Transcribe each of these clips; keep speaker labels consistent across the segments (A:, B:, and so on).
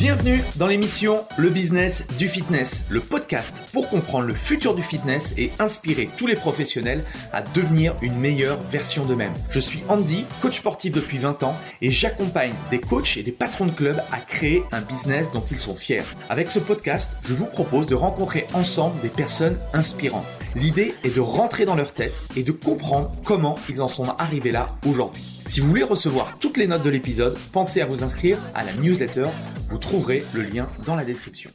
A: Bienvenue dans l'émission Le Business du Fitness, le podcast pour comprendre le futur du fitness et inspirer tous les professionnels à devenir une meilleure version d'eux-mêmes. Je suis Andy, coach sportif depuis 20 ans et j'accompagne des coachs et des patrons de clubs à créer un business dont ils sont fiers. Avec ce podcast, je vous propose de rencontrer ensemble des personnes inspirantes. L'idée est de rentrer dans leur tête et de comprendre comment ils en sont arrivés là aujourd'hui. Si vous voulez recevoir toutes les notes de l'épisode, pensez à vous inscrire à la newsletter. Vous trouverez le lien dans la description.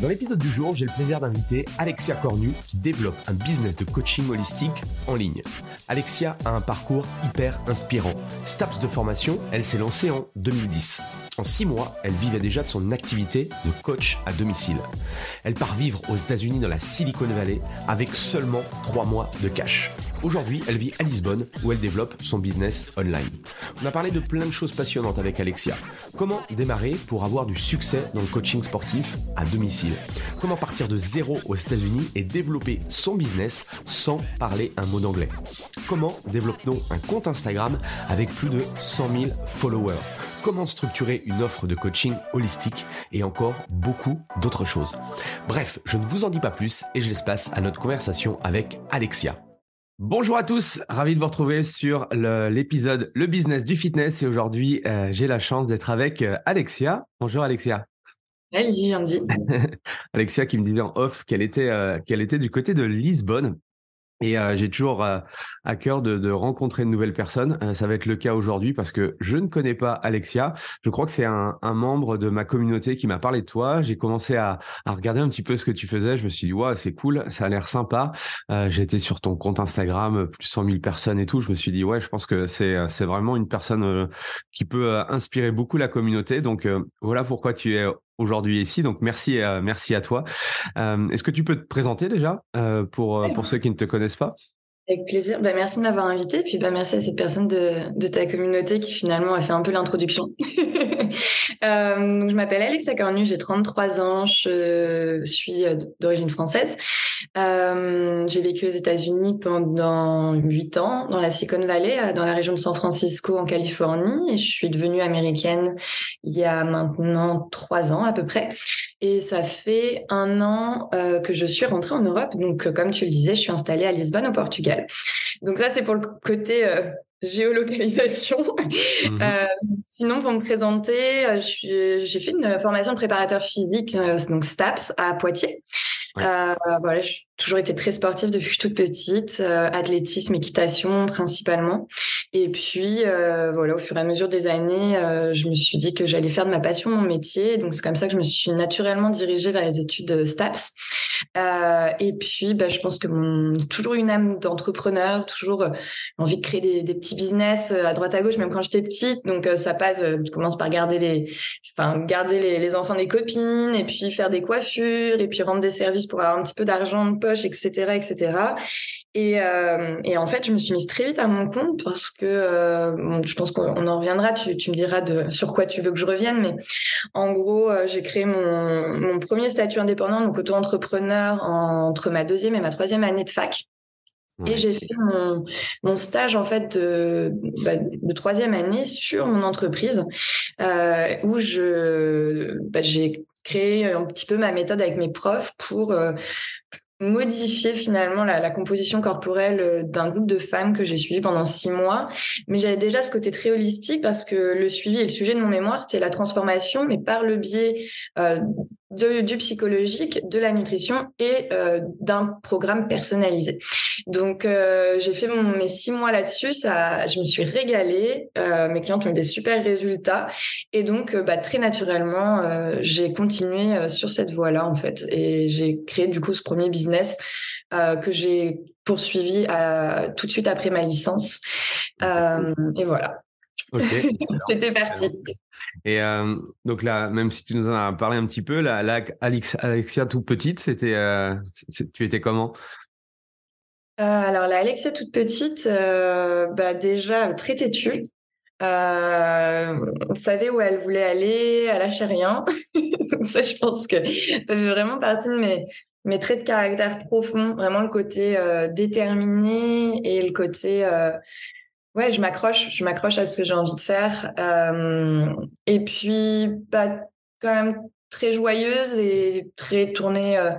A: Dans l'épisode du jour, j'ai le plaisir d'inviter Alexia Cornu qui développe un business de coaching holistique en ligne. Alexia a un parcours hyper inspirant. Staps de formation, elle s'est lancée en 2010. En six mois, elle vivait déjà de son activité de coach à domicile. Elle part vivre aux États-Unis dans la Silicon Valley avec seulement trois mois de cash. Aujourd'hui, elle vit à Lisbonne où elle développe son business online. On a parlé de plein de choses passionnantes avec Alexia. Comment démarrer pour avoir du succès dans le coaching sportif à domicile? Comment partir de zéro aux États-Unis et développer son business sans parler un mot d'anglais? Comment développe-t-on un compte Instagram avec plus de 100 000 followers? Comment structurer une offre de coaching holistique et encore beaucoup d'autres choses. Bref, je ne vous en dis pas plus et je laisse place à notre conversation avec Alexia. Bonjour à tous, ravi de vous retrouver sur l'épisode le, business du fitness et aujourd'hui euh, j'ai la chance d'être avec euh, Alexia. Bonjour Alexia.
B: Salut Andy.
A: Alexia qui me disait en off qu'elle était, euh, qu'elle était du côté de Lisbonne. Et euh, j'ai toujours euh, à cœur de, rencontrer de nouvelles personnes. Euh, ça va être le cas aujourd'hui parce que je ne connais pas Alexia. Je crois que c'est un, un, membre de ma communauté qui m'a parlé de toi. J'ai commencé à, regarder un petit peu ce que tu faisais. Je me suis dit, ouais, c'est cool, ça a l'air sympa. j'ai été sur ton compte Instagram, plus de 100 000 personnes et tout. Je me suis dit, ouais, je pense que c'est c'est vraiment une personne qui peut inspirer beaucoup la communauté. Donc voilà pourquoi tu es aujourd'hui ici. Donc merci, euh, merci à toi. Euh, est-ce que tu peux te présenter déjà euh, pour, pour ceux qui ne te connaissent pas?
B: Avec plaisir. Bah, merci de m'avoir invité. Puis bah, merci à cette personne de, de ta communauté qui finalement a fait un peu l'introduction. euh, donc, je m'appelle Alexa Cornu, j'ai 33 ans, je suis d'origine française. Euh, j'ai vécu aux États-Unis pendant 8 ans dans la Silicon Valley, dans la région de San Francisco en Californie. Je suis devenue américaine il y a maintenant 3 ans à peu près. Et ça fait un an euh, que je suis rentrée en Europe. Donc, comme tu le disais, je suis installée à Lisbonne au Portugal. Donc ça, c'est pour le côté euh, géolocalisation. Mhm. Euh, sinon, pour me présenter, euh, j'ai fait une formation de préparateur physique, donc STAPS, à Poitiers. voilà, j'ai toujours été très sportive depuis que je suis toute petite, athlétisme, équitation principalement. Et puis, voilà, au fur et à mesure des années, je me suis dit que j'allais faire de ma passion mon métier. Donc, c'est comme ça que je me suis naturellement dirigée vers les études STAPS. Euh, et puis, bah, je pense que mon, toujours une âme d'entrepreneur, toujours euh, envie de créer des, des, petits business euh, à droite à gauche, même quand j'étais petite. Donc, ça passe, je commence par garder les, enfin, garder les, les, enfants des copines, et puis faire des coiffures, et puis rendre des services pour avoir un petit peu d'argent poche, etc., etc. Et, euh, et, en fait, je me suis mise très vite à mon compte parce que euh, je pense qu'on en reviendra. Tu, tu, me diras de sur quoi tu veux que je revienne, mais en gros, euh, j'ai créé mon, mon, premier statut indépendant, donc auto-entrepreneur, entre ma deuxième et ma troisième année de fac. Et j'ai fait mon, mon, stage en fait de, bah, de troisième année sur mon entreprise où je bah, j'ai créé un petit peu ma méthode avec mes profs pour modifier finalement la, la, composition corporelle euh, d'un groupe de femmes que j'ai suivi pendant six mois. Mais j'avais déjà ce côté très holistique parce que le suivi et le sujet de mon mémoire, c'était la transformation, mais par le biais euh, du psychologique, de la nutrition et euh, d'un programme personnalisé. Donc, euh, j'ai fait mes six mois là-dessus. Je me suis régalée. Euh, mes clientes ont eu des super résultats. Et donc, bah, très naturellement, j'ai continué sur cette voie-là, en fait. Et j'ai créé, du coup, ce premier business que j'ai poursuivi tout de suite après ma licence. et voilà. C'était parti.
C: Et euh, donc là, même si tu nous en as parlé un petit peu, là, Alexia toute petite, c'était, euh, tu étais comment?
B: Euh, Alors la Alexia toute petite, bah déjà très têtue. on savait où elle voulait aller, elle lâchait rien. ça, je pense que ça fait vraiment partie de mes, mes traits de caractère profonds, vraiment le côté déterminé et le côté Ouais, je m'accroche, je m'accroche à ce que j'ai envie de faire. Euh, et puis, bah, quand même très joyeuse et très tournée, euh,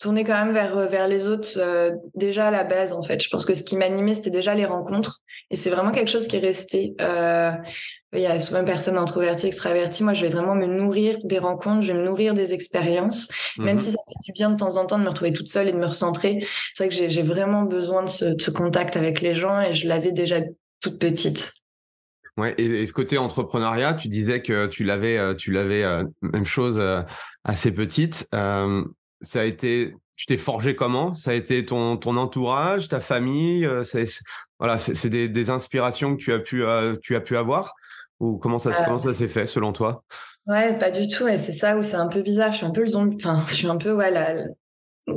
B: tournée quand même vers, vers les autres, euh, déjà à la base, en fait. Je pense que ce qui m'animait, c'était déjà les rencontres. Et c'est vraiment quelque chose qui est resté. il y a souvent une personne introvertie, extravertie. Moi, je vais vraiment me nourrir des rencontres, je vais me nourrir des expériences. Même mmh si ça fait du bien de temps en temps de me retrouver toute seule et de me recentrer. C'est vrai que j'ai vraiment besoin de ce, de ce contact avec les gens et je l'avais déjà toute petite.
C: Ouais, et, ce côté entrepreneuriat, tu disais que tu l'avais, euh, tu l'avais euh, même chose euh, assez petite. ça a été, tu t'es forgé comment? Ça a été ton ton entourage, ta famille. c'est, voilà, c'est des, des, inspirations que tu as pu tu as pu avoir? Ou comment ça comment ça s'est fait selon toi?
B: Ouais, pas du tout. Et c'est ça où c'est un peu bizarre. Je suis un peu le zombie. Enfin, je suis un peu ouais la,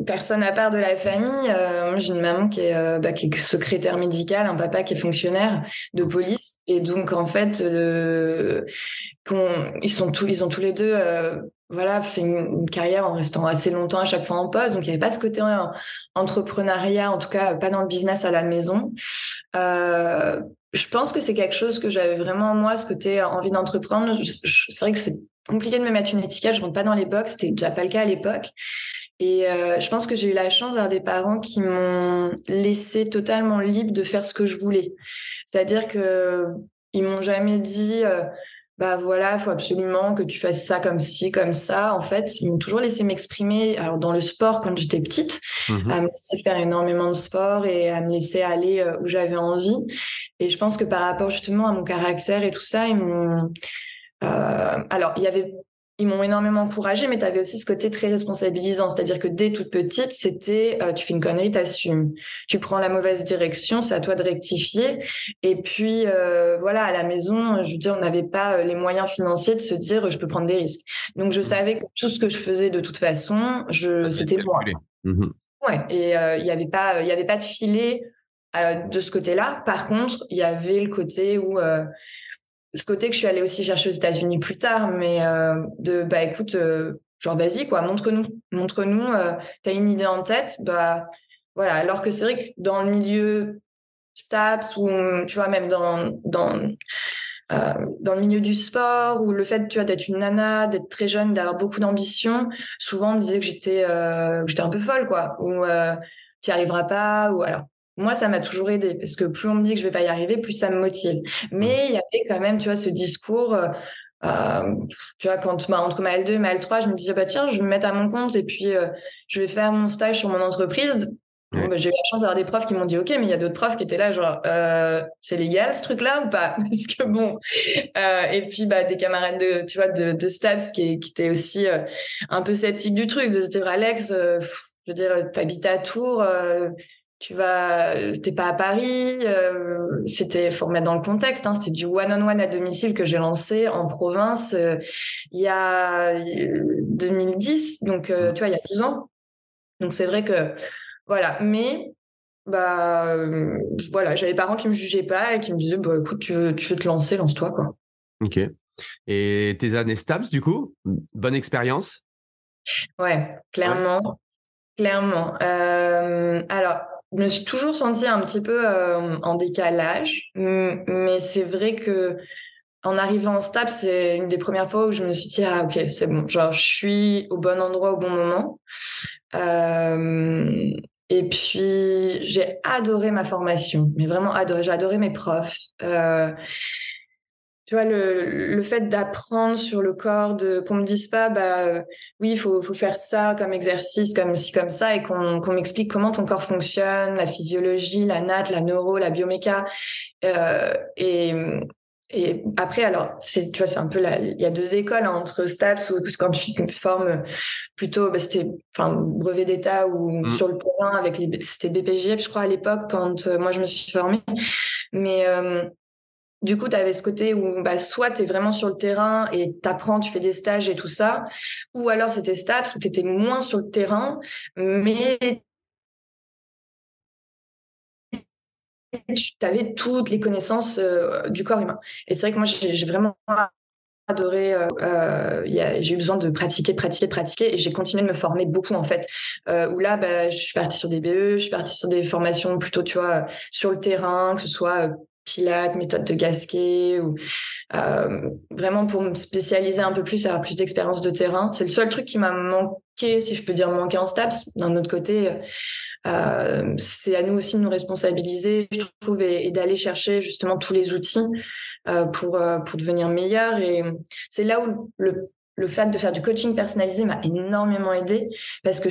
B: personne à part de la famille. Euh, j'ai une maman qui est, euh, bah, qui est secrétaire médicale, un papa qui est fonctionnaire de police, et donc en fait, euh, ils sont tous, ils ont tous les deux, euh, voilà, fait une, carrière en restant assez longtemps à chaque fois en poste. Donc il n'y avait pas ce côté entrepreneuriat, en tout cas pas dans le business à la maison. je pense que c'est quelque chose que j'avais vraiment en moi, ce côté envie d'entreprendre. C'est vrai que c'est compliqué de me mettre une étiquette, je rentre pas dans les box, c'était déjà pas le cas à l'époque. Et euh, je pense que j'ai eu la chance d'avoir des parents qui m'ont laissé totalement libre de faire ce que je voulais. C'est-à-dire que ils m'ont jamais dit euh, bah voilà, il faut absolument que tu fasses ça comme ci, comme ça. En fait, ils m'ont toujours laissé m'exprimer. Alors dans le sport quand j'étais petite, mmh à me laisser faire énormément de sport et à me laisser aller euh, où j'avais envie. Et je pense que par rapport justement à mon caractère et tout ça, ils m'ont euh, alors, il y avait ils m'ont énormément encouragé, mais tu avais aussi ce côté très responsabilisant. C'est-à-dire que dès toute petite, c'était euh, tu fais une connerie, t'assumes. Tu prends la mauvaise direction, c'est à toi de rectifier. Et puis euh, voilà, à la maison, je veux dire, on n'avait pas euh, les moyens financiers de se dire je peux prendre des risques. Donc je mmh. savais que tout ce que je faisais de toute façon, je c'était moi. Mmh ouais, et il n'y avait pas il y avait pas de filet de ce côté-là. Par contre, il y avait le côté où ce côté que je suis allée aussi chercher aux États-Unis plus tard, mais euh, de bah écoute, euh, genre vas-y quoi, montre-nous, montre-nous, euh, t'as une idée en tête, bah voilà. Alors que c'est vrai que dans le milieu STAPS ou tu vois même dans dans le milieu du sport ou le fait tu vois d'être une nana, d'être très jeune, d'avoir beaucoup d'ambition, souvent on me disait que j'étais que j'étais un peu folle quoi, ou tu n'y arriveras pas, ou alors moi, ça m'a toujours aidé parce que plus on me dit que je vais pas y arriver, plus ça me motive. Mais il y avait quand même, tu vois, ce discours. Euh, euh tu vois, quand bah, entre ma L2 et ma L3, je me disais bah tiens, je vais me mettre à mon compte et puis euh, je vais faire mon stage sur mon entreprise. Bah, j'ai eu la chance d'avoir des profs qui m'ont dit ok, mais il y a d'autres profs qui étaient là genre euh, c'est légal ce truc-là ou pas? Parce que bon. Et puis bah des camarades de tu vois de, de STAPS qui, qui étaient aussi un peu sceptiques du truc de se dire Alex, je veux dire, tu habites à Tours tu vas, euh, t'es pas à Paris. Euh, c'était, faut remettre dans le contexte. Hein, c'était du one-on-one à domicile que j'ai lancé en province euh, il y a 2010. Donc, mmh. tu vois, il y a 12 ans. Donc, c'est vrai que voilà. Mais bah, voilà, j'avais des parents qui me jugeaient pas et qui me disaient, bah, écoute, tu veux, tu veux te lancer, lance-toi, quoi.
C: Ok. Et tes années STAPS, du coup, bonne expérience?
B: Ouais, clairement. Clairement. alors, je me suis toujours sentie un petit peu euh, en décalage, mais c'est vrai que en arrivant en STAP, c'est une des premières fois où je me suis dit ah ok c'est bon, genre je suis au bon endroit au bon moment. Euh, et puis j'ai adoré ma formation, mais vraiment adoré. J'ai adoré mes profs. Euh, tu vois, le, le fait d'apprendre sur le corps, de qu'on me dise pas, bah oui, il faut, faut faire ça comme exercice, comme ci, comme ça, et qu'on qu'on m'explique comment ton corps fonctionne, la physiologie, la natte, la neuro, la bioméca. Euh, et, et après, alors, c'est, tu vois, c'est un peu la, il y a deux écoles hein, entre STAPS ou quand tu me formes plutôt, bah, c'était, enfin, brevet d'état ou mmh. sur le terrain avec les, c'était BPJF, je crois, à l'époque, quand euh, moi je me suis formée. Mais, euh, du coup, tu avais ce côté où bah, soit tu es vraiment sur le terrain et tu apprends, tu fais des stages et tout ça, ou alors c'était STAPS où tu étais moins sur le terrain, mais tu avais toutes les connaissances euh, du corps humain. Et c'est vrai que moi, j'ai vraiment adoré. Euh, euh, j'ai eu besoin de pratiquer, pratiquer, pratiquer, et j'ai continué de me former beaucoup en fait. où là, bah, je suis partie sur des BE, je suis partie sur des formations plutôt, tu vois, sur le terrain, que ce soit Pilates, méthode de Gasquet, ou euh, vraiment pour me spécialiser un peu plus, avoir plus d'expérience de terrain. C'est le seul truc qui m'a manqué, si je peux dire manqué en STAPS. D'un autre côté, euh, c'est à nous aussi de nous responsabiliser, je trouve, et, d'aller chercher justement tous les outils euh, pour pour devenir meilleur. Et c'est là où le fait de faire du coaching personnalisé m'a énormément aidé parce que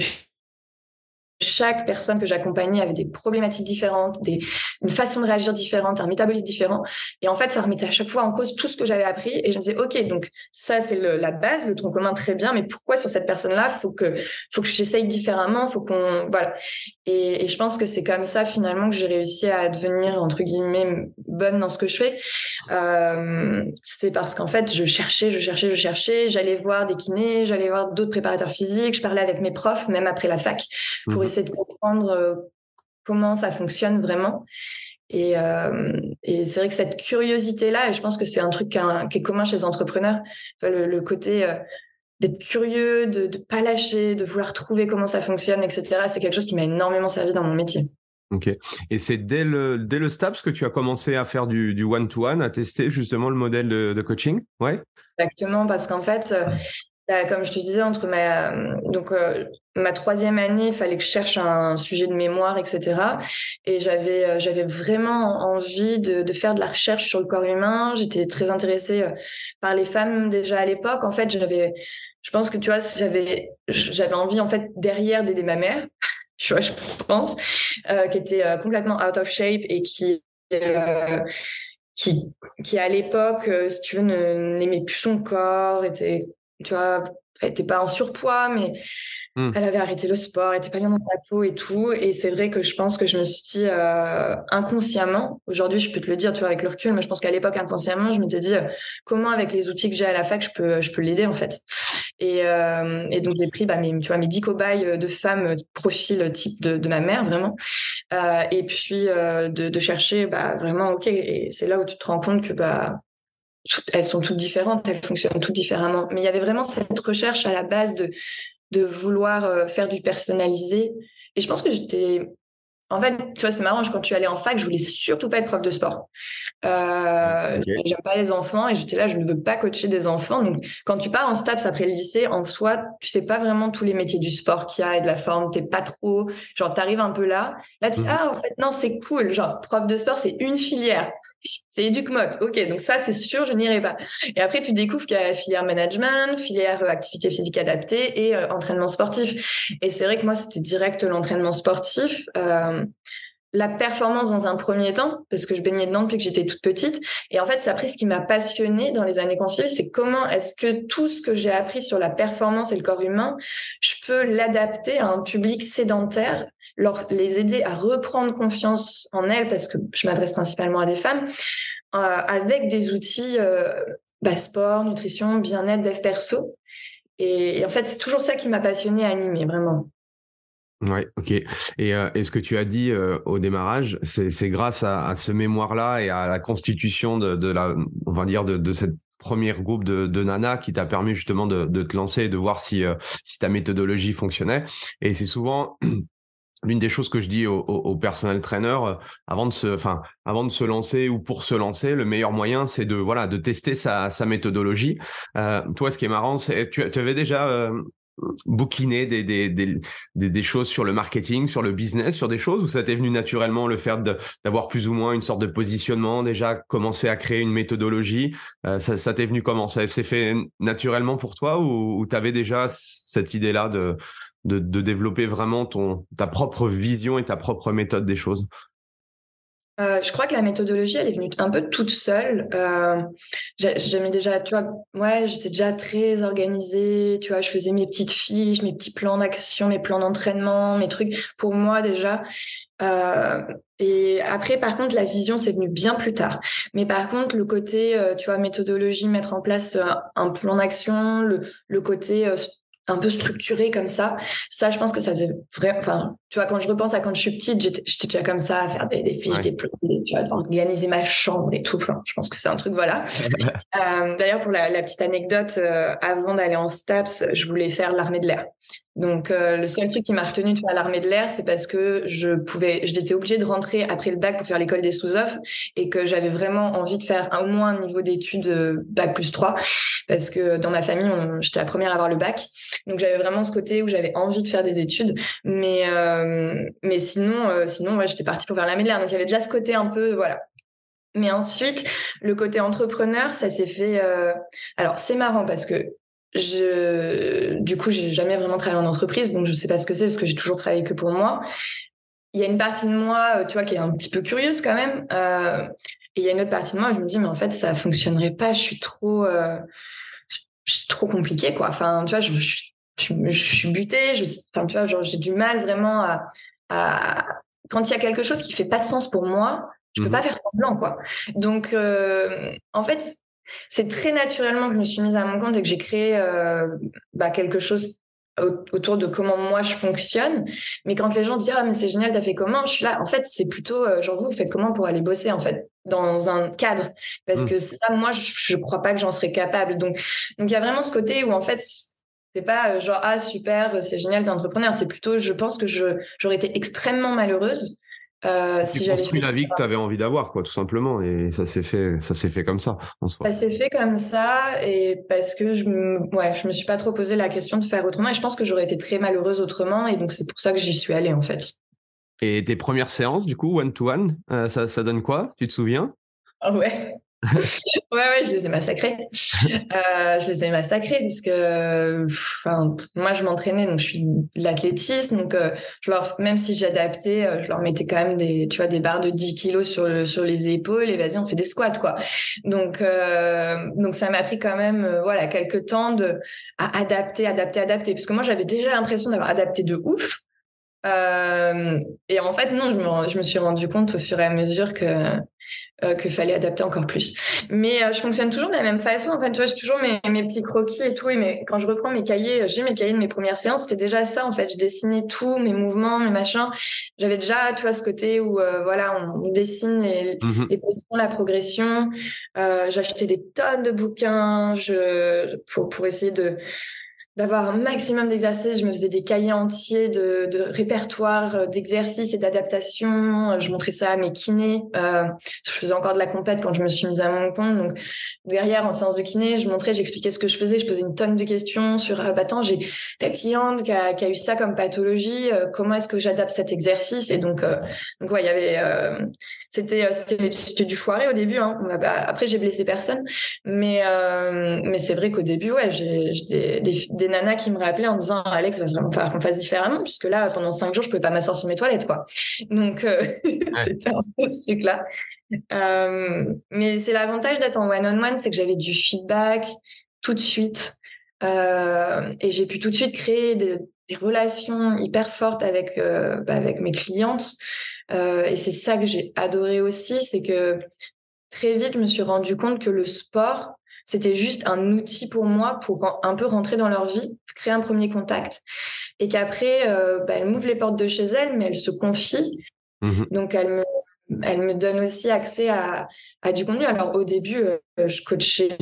B: chaque personne que j'accompagnais avait des problématiques différentes, des, une façon de réagir différente, un métabolisme différent. Et en fait, ça remettait à chaque fois en cause tout ce que j'avais appris. Et je me disais, OK, donc ça, c'est la base, le tronc commun, très bien. Mais pourquoi sur cette personne-là, faut que, faut que j'essaye différemment, faut qu'on, voilà. Et, je pense que c'est comme ça, finalement, que j'ai réussi à devenir, entre guillemets, bonne dans ce que je fais. Euh, c'est parce qu'en fait, je cherchais, je cherchais, je cherchais. J'allais voir des kinés, j'allais voir d'autres préparateurs physiques. Je parlais avec mes profs, même après la fac, pour mmh essayer de comprendre comment ça fonctionne vraiment. Et, euh, et c'est vrai que cette curiosité-là, et je pense que c'est un truc qui, est commun chez les entrepreneurs, le, côté euh, d'être curieux, de ne pas lâcher, de vouloir trouver comment ça fonctionne, etc. C'est quelque chose qui m'a énormément servi dans mon métier.
C: Ok. Et c'est dès le, dès le STAPS que tu as commencé à faire du one-to-one, à tester justement le modèle de, de coaching? Ouais.
B: Exactement, parce qu'en fait, bah, comme je te disais, entre ma donc euh, ma troisième année, il fallait que je cherche un sujet de mémoire, etc. Et j'avais euh, j'avais vraiment envie de, de, faire de la recherche sur le corps humain. J'étais très intéressée euh, par les femmes déjà à l'époque. En fait, j'avais, je pense que tu vois, j'avais j'avais envie en fait derrière d'aider ma mère. tu vois, je pense, qui était complètement out of shape et qui qui, qui à l'époque, si tu veux, n'aimait plus son corps, était tu vois, elle était pas en surpoids, mais hmm. elle avait arrêté le sport, elle était pas bien dans sa peau et tout. Et c'est vrai que je pense que je me suis dit euh, inconsciemment, aujourd'hui je peux te le dire, tu vois, avec le recul, mais je pense qu'à l'époque inconsciemment, je m'étais dit euh, comment avec les outils que j'ai à la fac, je peux, je peux l'aider en fait. Et, euh, et donc j'ai pris bah, mes, tu vois, mes dix cobayes de femmes profil type de, de ma mère vraiment, et puis de, de, chercher bah, vraiment ok. Et c'est là où tu te rends compte que bah elles sont toutes différentes, elles fonctionnent toutes différemment. Mais il y avait vraiment cette recherche à la base de, de vouloir euh, faire du personnalisé. Et je pense que j'étais en fait, tu vois, c'est marrant, quand tu allais en fac, je voulais surtout pas être prof de sport. Euh, J'aime pas les enfants et j'étais là, je ne veux pas coacher des enfants. Donc, quand tu pars en STAPS après le lycée, en soi, tu sais pas vraiment tous les métiers du sport qu'il y a et de la forme. T'es pas trop, genre, t'arrives un peu là. Là, tu dis, mhm. ah, en fait, non, c'est cool. Genre, prof de sport, c'est une filière. C'est éduc-mode. Ok, donc ça, c'est sûr, je n'irai pas. Et après, tu découvres qu'il y a filière management, filière euh, activité physique adaptée et euh, entraînement sportif. Et c'est vrai que moi, c'était direct l'entraînement sportif. Euh, la performance dans un premier temps, parce que je baignais dedans depuis que j'étais toute petite. Et en fait, c'est après ce qui m'a passionnée dans les années qu'on c'est comment est-ce que tout ce que j'ai appris sur la performance et le corps humain, je peux l'adapter à un public sédentaire, les aider à reprendre confiance en elles, parce que je m'adresse principalement à des femmes, euh, avec des outils euh, bah, sport, nutrition, bien-être, dev perso. Et, en fait, c'est toujours ça qui m'a passionnée à animer, vraiment.
C: Ouais, ok. Et, euh, ce que tu as dit au démarrage, c'est grâce à, ce mémoire-là et à la constitution de, de, la, on va dire, de, cette première groupe de, de Nana qui t'a permis justement de, te lancer et de voir si, si ta méthodologie fonctionnait? Et c'est souvent l'une des choses que je dis aux, aux, personnel trainers euh, avant de se, enfin, avant de se lancer ou pour se lancer, le meilleur moyen c'est de voilà de tester sa, méthodologie. Euh, toi, ce qui est marrant, c'est tu, tu avais déjà bouquiner des, des, des, des, choses sur le marketing, sur le business, sur des choses ou ça t'est venu naturellement le fait d'avoir plus ou moins une sorte de positionnement, déjà commencer à créer une méthodologie euh, Ça, ça t'est venu comment? Ça s'est fait naturellement pour toi ou tu avais déjà cette idée-là de, de, développer vraiment ton, ta propre vision et ta propre méthode des choses?
B: Euh, je crois que la méthodologie, elle est venue un peu toute seule. Euh, déjà, tu vois, ouais, j'étais déjà très organisée. Tu vois, je faisais mes petites fiches, mes petits plans d'action, mes plans d'entraînement, mes trucs pour moi déjà. Euh, et après, par contre, la vision, c'est venu bien plus tard. Mais par contre, le côté, euh, tu vois, méthodologie, mettre en place un plan d'action, le, le côté un peu structuré comme ça. Ça, je pense que ça faisait vraiment. Enfin, tu vois, quand je repense à quand je suis petite, j'étais, déjà comme ça à faire des, des fiches, des plans, tu vois, organiser ma chambre et tout. Enfin, je pense que c'est un truc, voilà. euh, d'ailleurs, pour la, la, petite anecdote, euh, avant d'aller en STAPS, je voulais faire l'armée de l'air. Donc euh, le seul truc qui m'a retenu à l'armée de l'air, c'est parce que je pouvais, j'étais obligée de rentrer après le bac pour faire l'école des sous-offres et que j'avais vraiment envie de faire au moins un niveau d'études euh, bac plus 3 parce que dans ma famille, j'étais la première à avoir le bac. Donc j'avais vraiment ce côté où j'avais envie de faire des études, mais euh, mais sinon euh, sinon ouais, j'étais partie pour faire l'armée de l'air. Donc il y avait déjà ce côté un peu voilà. Mais ensuite, le côté entrepreneur, ça s'est fait. Alors c'est marrant parce que je, du coup, j'ai jamais vraiment travaillé en entreprise, donc je sais pas ce que c'est parce que j'ai toujours travaillé que pour moi. Il y a une partie de moi, euh, tu vois, qui est un petit peu curieuse quand même. Euh, et il y a une autre partie de moi, je me dis, mais en fait, ça fonctionnerait pas. Je suis trop, euh, je suis trop compliquée, quoi. Enfin, tu vois, je, je, je, je suis butée. Je, enfin, tu vois, genre, j'ai du mal vraiment à, à, quand il y a quelque chose qui fait pas de sens pour moi, je peux mmh pas faire semblant, quoi. Donc, euh, en fait, c'est très naturellement que je me suis mise à mon compte et que j'ai créé euh, bah, quelque chose autour de comment moi je fonctionne. Mais quand les gens disent ah mais c'est génial, t'as fait comment? Je suis là. En fait, c'est plutôt euh, genre vous, vous faites comment pour aller bosser en fait dans un cadre? Parce mmh. que ça moi je, je crois pas que j'en serais capable. Donc donc il y a vraiment ce côté où en fait c'est pas euh, genre ah super c'est génial d'entrepreneur. C'est plutôt je pense que je j'aurais été extrêmement malheureuse
C: euh, tu construis la vie que tu avais envie d'avoir, quoi, tout simplement. Et ça s'est fait, ça s'est fait comme ça, en
B: soi. Ça s'est fait comme ça, et parce que je, me, ouais, je me suis pas trop posé la question de faire autrement. Et je pense que j'aurais été très malheureuse autrement. Et donc, c'est pour ça que j'y suis allée, en fait.
C: Et tes premières séances, du coup, one-to-one, euh, ça, ça donne quoi? Tu te souviens?
B: Ah Ouais. Ouais, ouais, je les ai massacrés. Euh, je les ai massacrés parce que, enfin, moi, je m'entraînais, donc je suis de l'athlétisme, donc euh, je leur, même si j'adaptais, euh, je leur mettais quand même des, tu vois, des barres de 10 kilos sur le, sur les épaules et vas-y, on fait des squats, quoi. Donc, donc ça m'a pris quand même, voilà, quelques temps de à adapter, adapter, adapter, parce que moi, j'avais déjà l'impression d'avoir adapté de ouf. Et en fait, non, je me, je me, suis rendu compte au fur et à mesure que euh, qu'il fallait adapter encore plus. Mais euh, je fonctionne toujours de la même façon. En fait, tu vois, j'ai toujours mes, mes, petits croquis et tout. Et mais quand je reprends mes cahiers, j'ai mes cahiers de mes premières séances. C'était déjà ça, en fait. Je dessinais tout, mes mouvements, mes machins. J'avais déjà, tu vois, ce côté où, euh, voilà, on, dessine les, mmh les, positions, la progression. J'achetais des tonnes de bouquins je, pour, pour essayer de d'avoir un maximum d'exercices. Je me faisais des cahiers entiers de, de répertoires euh, d'exercices et d'adaptations. Je montrais ça à mes kinés. Euh, je faisais encore de la compète quand je me suis mise à mon compte. Donc derrière, en séance de kiné, je montrais, j'expliquais ce que je faisais. Je posais une tonne de questions sur ah, bah, attends, j'ai ta cliente qui a, qui a, eu ça comme pathologie. Euh, comment est-ce que j'adapte cet exercice? Et donc, euh, donc ouais, il y avait euh, c'était c'était du foiré au début. Hein. Après, j'ai blessé personne, mais mais c'est vrai qu'au début, ouais, j'ai des des nanas qui me rappelaient en disant Alex va vraiment falloir qu'on fasse différemment puisque là pendant cinq jours je pouvais pas m'asseoir sur mes toilettes quoi. Donc euh, c'était un peu ce truc là euh, mais c'est l'avantage d'être en one on one c'est que j'avais du feedback tout de suite. Euh, et j'ai pu tout de suite créer des, relations hyper fortes avec bah, avec mes clientes. Et c'est ça que j'ai adoré aussi c'est que très vite je me suis rendu compte que le sport c'était juste un outil pour moi pour un peu rentrer dans leur vie, créer un premier contact. Et qu'après, euh, bah, elle m'ouvre les portes de chez elle, mais elle se confie. Mmh Donc, elle me, elle me donne aussi accès à, à du contenu. Alors, au début, euh, je coachais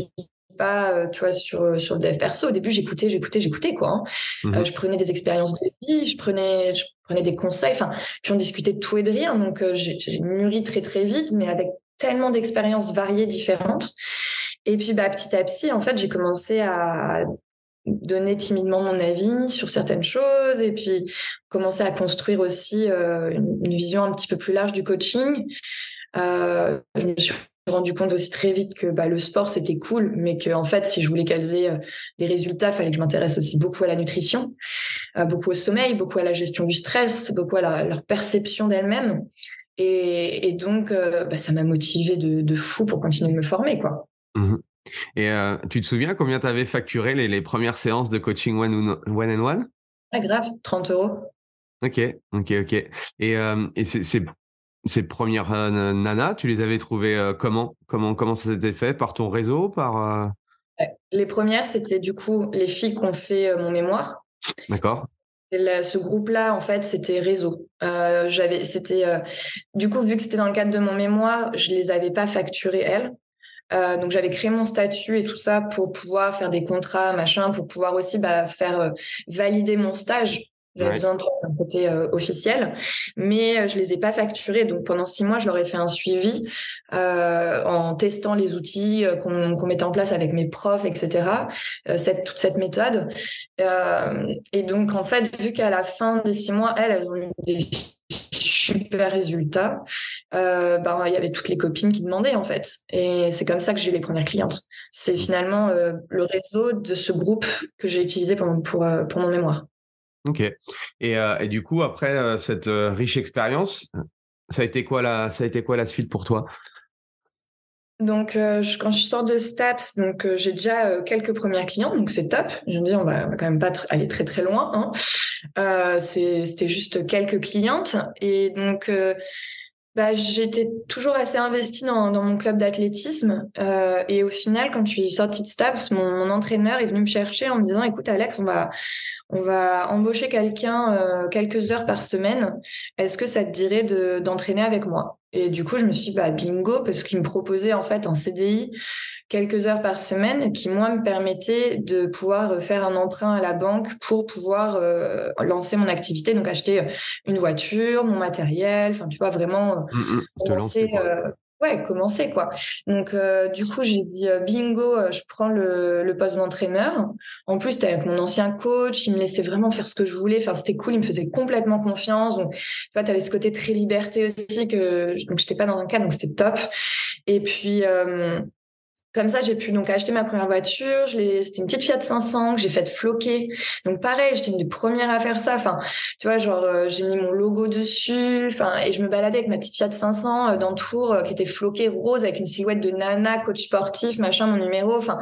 B: pas, euh, tu vois, sur, sur le dev perso. Au début, j'écoutais, j'écoutais, j'écoutais, quoi. Hein. Mmh je prenais des expériences de vie, je prenais, je prenais des conseils. Enfin, puis on discutait de tout et de rien. Donc, j'ai mûri très, très vite, mais avec tellement d'expériences variées, différentes. Et puis, bah, petit à petit, en fait, j'ai commencé à, donner timidement mon avis sur certaines choses et puis commencer à construire aussi une, vision un petit peu plus large du coaching. je me suis rendu compte aussi très vite que bah, le sport c'était cool, mais que en fait si je voulais qu'elles aient des résultats, il fallait que je m'intéresse aussi beaucoup à la nutrition, beaucoup au sommeil, beaucoup à la gestion du stress, beaucoup à leur perception d'elles-mêmes. Et, donc bah, ça m'a motivé de, fou pour continuer de me former quoi.
C: Mmh et tu te souviens combien tu avais facturé les, premières séances de coaching one, one and one?
B: Ah grave, 30 euros.
C: Ok, ok, ok. Et, et c'est ces premières euh, nanas, tu les avais trouvées euh, comment Comment comment ça s'était fait? Par ton réseau Par
B: euh? Les premières, c'était du coup les filles qui ont fait mon mémoire.
C: D'accord.
B: Ce groupe-là, en fait, c'était réseau. j'avais, c'était du coup vu que c'était dans le cadre de mon mémoire, je les avais pas facturées elles. Donc j'avais créé mon statut et tout ça pour pouvoir faire des contrats, machin, pour pouvoir aussi bah, faire valider mon stage j'avais besoin d'un côté euh, officiel, mais euh, je les ai pas facturés. Donc pendant six mois, je leur ai fait un suivi euh, en testant les outils euh, qu'on mettait en place avec mes profs, etc. cette, toute cette méthode. et donc en fait, vu qu'à la fin des six mois, elles, elles ont eu des super résultats. Ben, il y avait toutes les copines qui demandaient en fait. Et c'est comme ça que j'ai eu les premières clientes. C'est finalement le réseau de ce groupe que j'ai utilisé pour, pour, pour mon mémoire.
C: Ok. Et, euh, et, du coup, après euh, cette euh, riche expérience, ça a été quoi la, ça a été quoi la suite pour toi?
B: Donc, je, quand je sors de Staps, donc j'ai déjà quelques premières clients, donc c'est top. Je me dis, on va, quand même pas aller très très loin. Hein. C'était juste quelques clientes, et donc bah, j'étais toujours assez investie dans, mon club d'athlétisme. Euh, et au final, quand je suis sortie de Staps, mon, entraîneur est venu me chercher en me disant, écoute Alex, on va, on va embaucher quelqu'un euh, quelques heures par semaine. Est-ce que ça te dirait de, d'entraîner avec moi? Et du coup, je me suis bah, bingo, parce qu'il me proposait en fait un CDI quelques heures par semaine qui, moi, me permettait de pouvoir euh, faire un emprunt à la banque pour pouvoir euh, lancer mon activité, donc acheter euh, une voiture, mon matériel, enfin, tu vois, vraiment mmh, mmh. commencer, ouais, commencer, quoi. Donc, du coup, j'ai dit bingo, je prends le, le poste d'entraîneur. En plus, c'était avec mon ancien coach, il me laissait vraiment faire ce que je voulais. Enfin, c'était cool, il me faisait complètement confiance. Donc, tu vois, tu avais ce côté très liberté aussi que donc j'étais pas dans un cadre, donc c'était top. Et puis comme ça, j'ai pu donc acheter ma première voiture. Je c'était une petite Fiat 500 que j'ai faite floquer. Donc pareil, j'étais une des premières à faire ça. Enfin, tu vois, genre euh, j'ai mis mon logo dessus. Enfin, et je me baladais avec ma petite Fiat 500 euh, dans le tour euh, qui était floquée rose avec une silhouette de nana, coach sportif, machin, mon numéro. Enfin,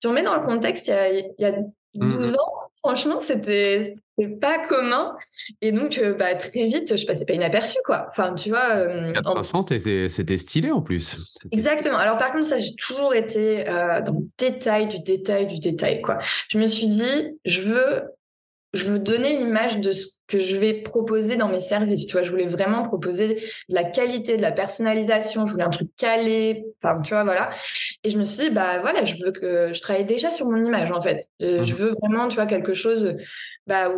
B: tu remets dans le contexte, il y a, il y a 12 mmh. ans, franchement, c'était pas commun. Et donc, euh, bah, très vite, je passais pas inaperçu, quoi. Enfin, tu vois.
C: Euh, 500, c'était stylé en plus.
B: Exactement. Alors, par contre, ça, j'ai toujours été euh, dans le détail du détail du détail, quoi. Je me suis dit, je veux je veux donner une image de ce que je vais proposer dans mes services. Tu vois, je voulais vraiment proposer de la qualité, de la personnalisation. Je voulais un truc calé. Enfin, tu vois, voilà. Et je me suis dit, bah voilà, je veux que je travaille déjà sur mon image en fait. Euh, je mmh. veux vraiment, tu vois, quelque chose bah,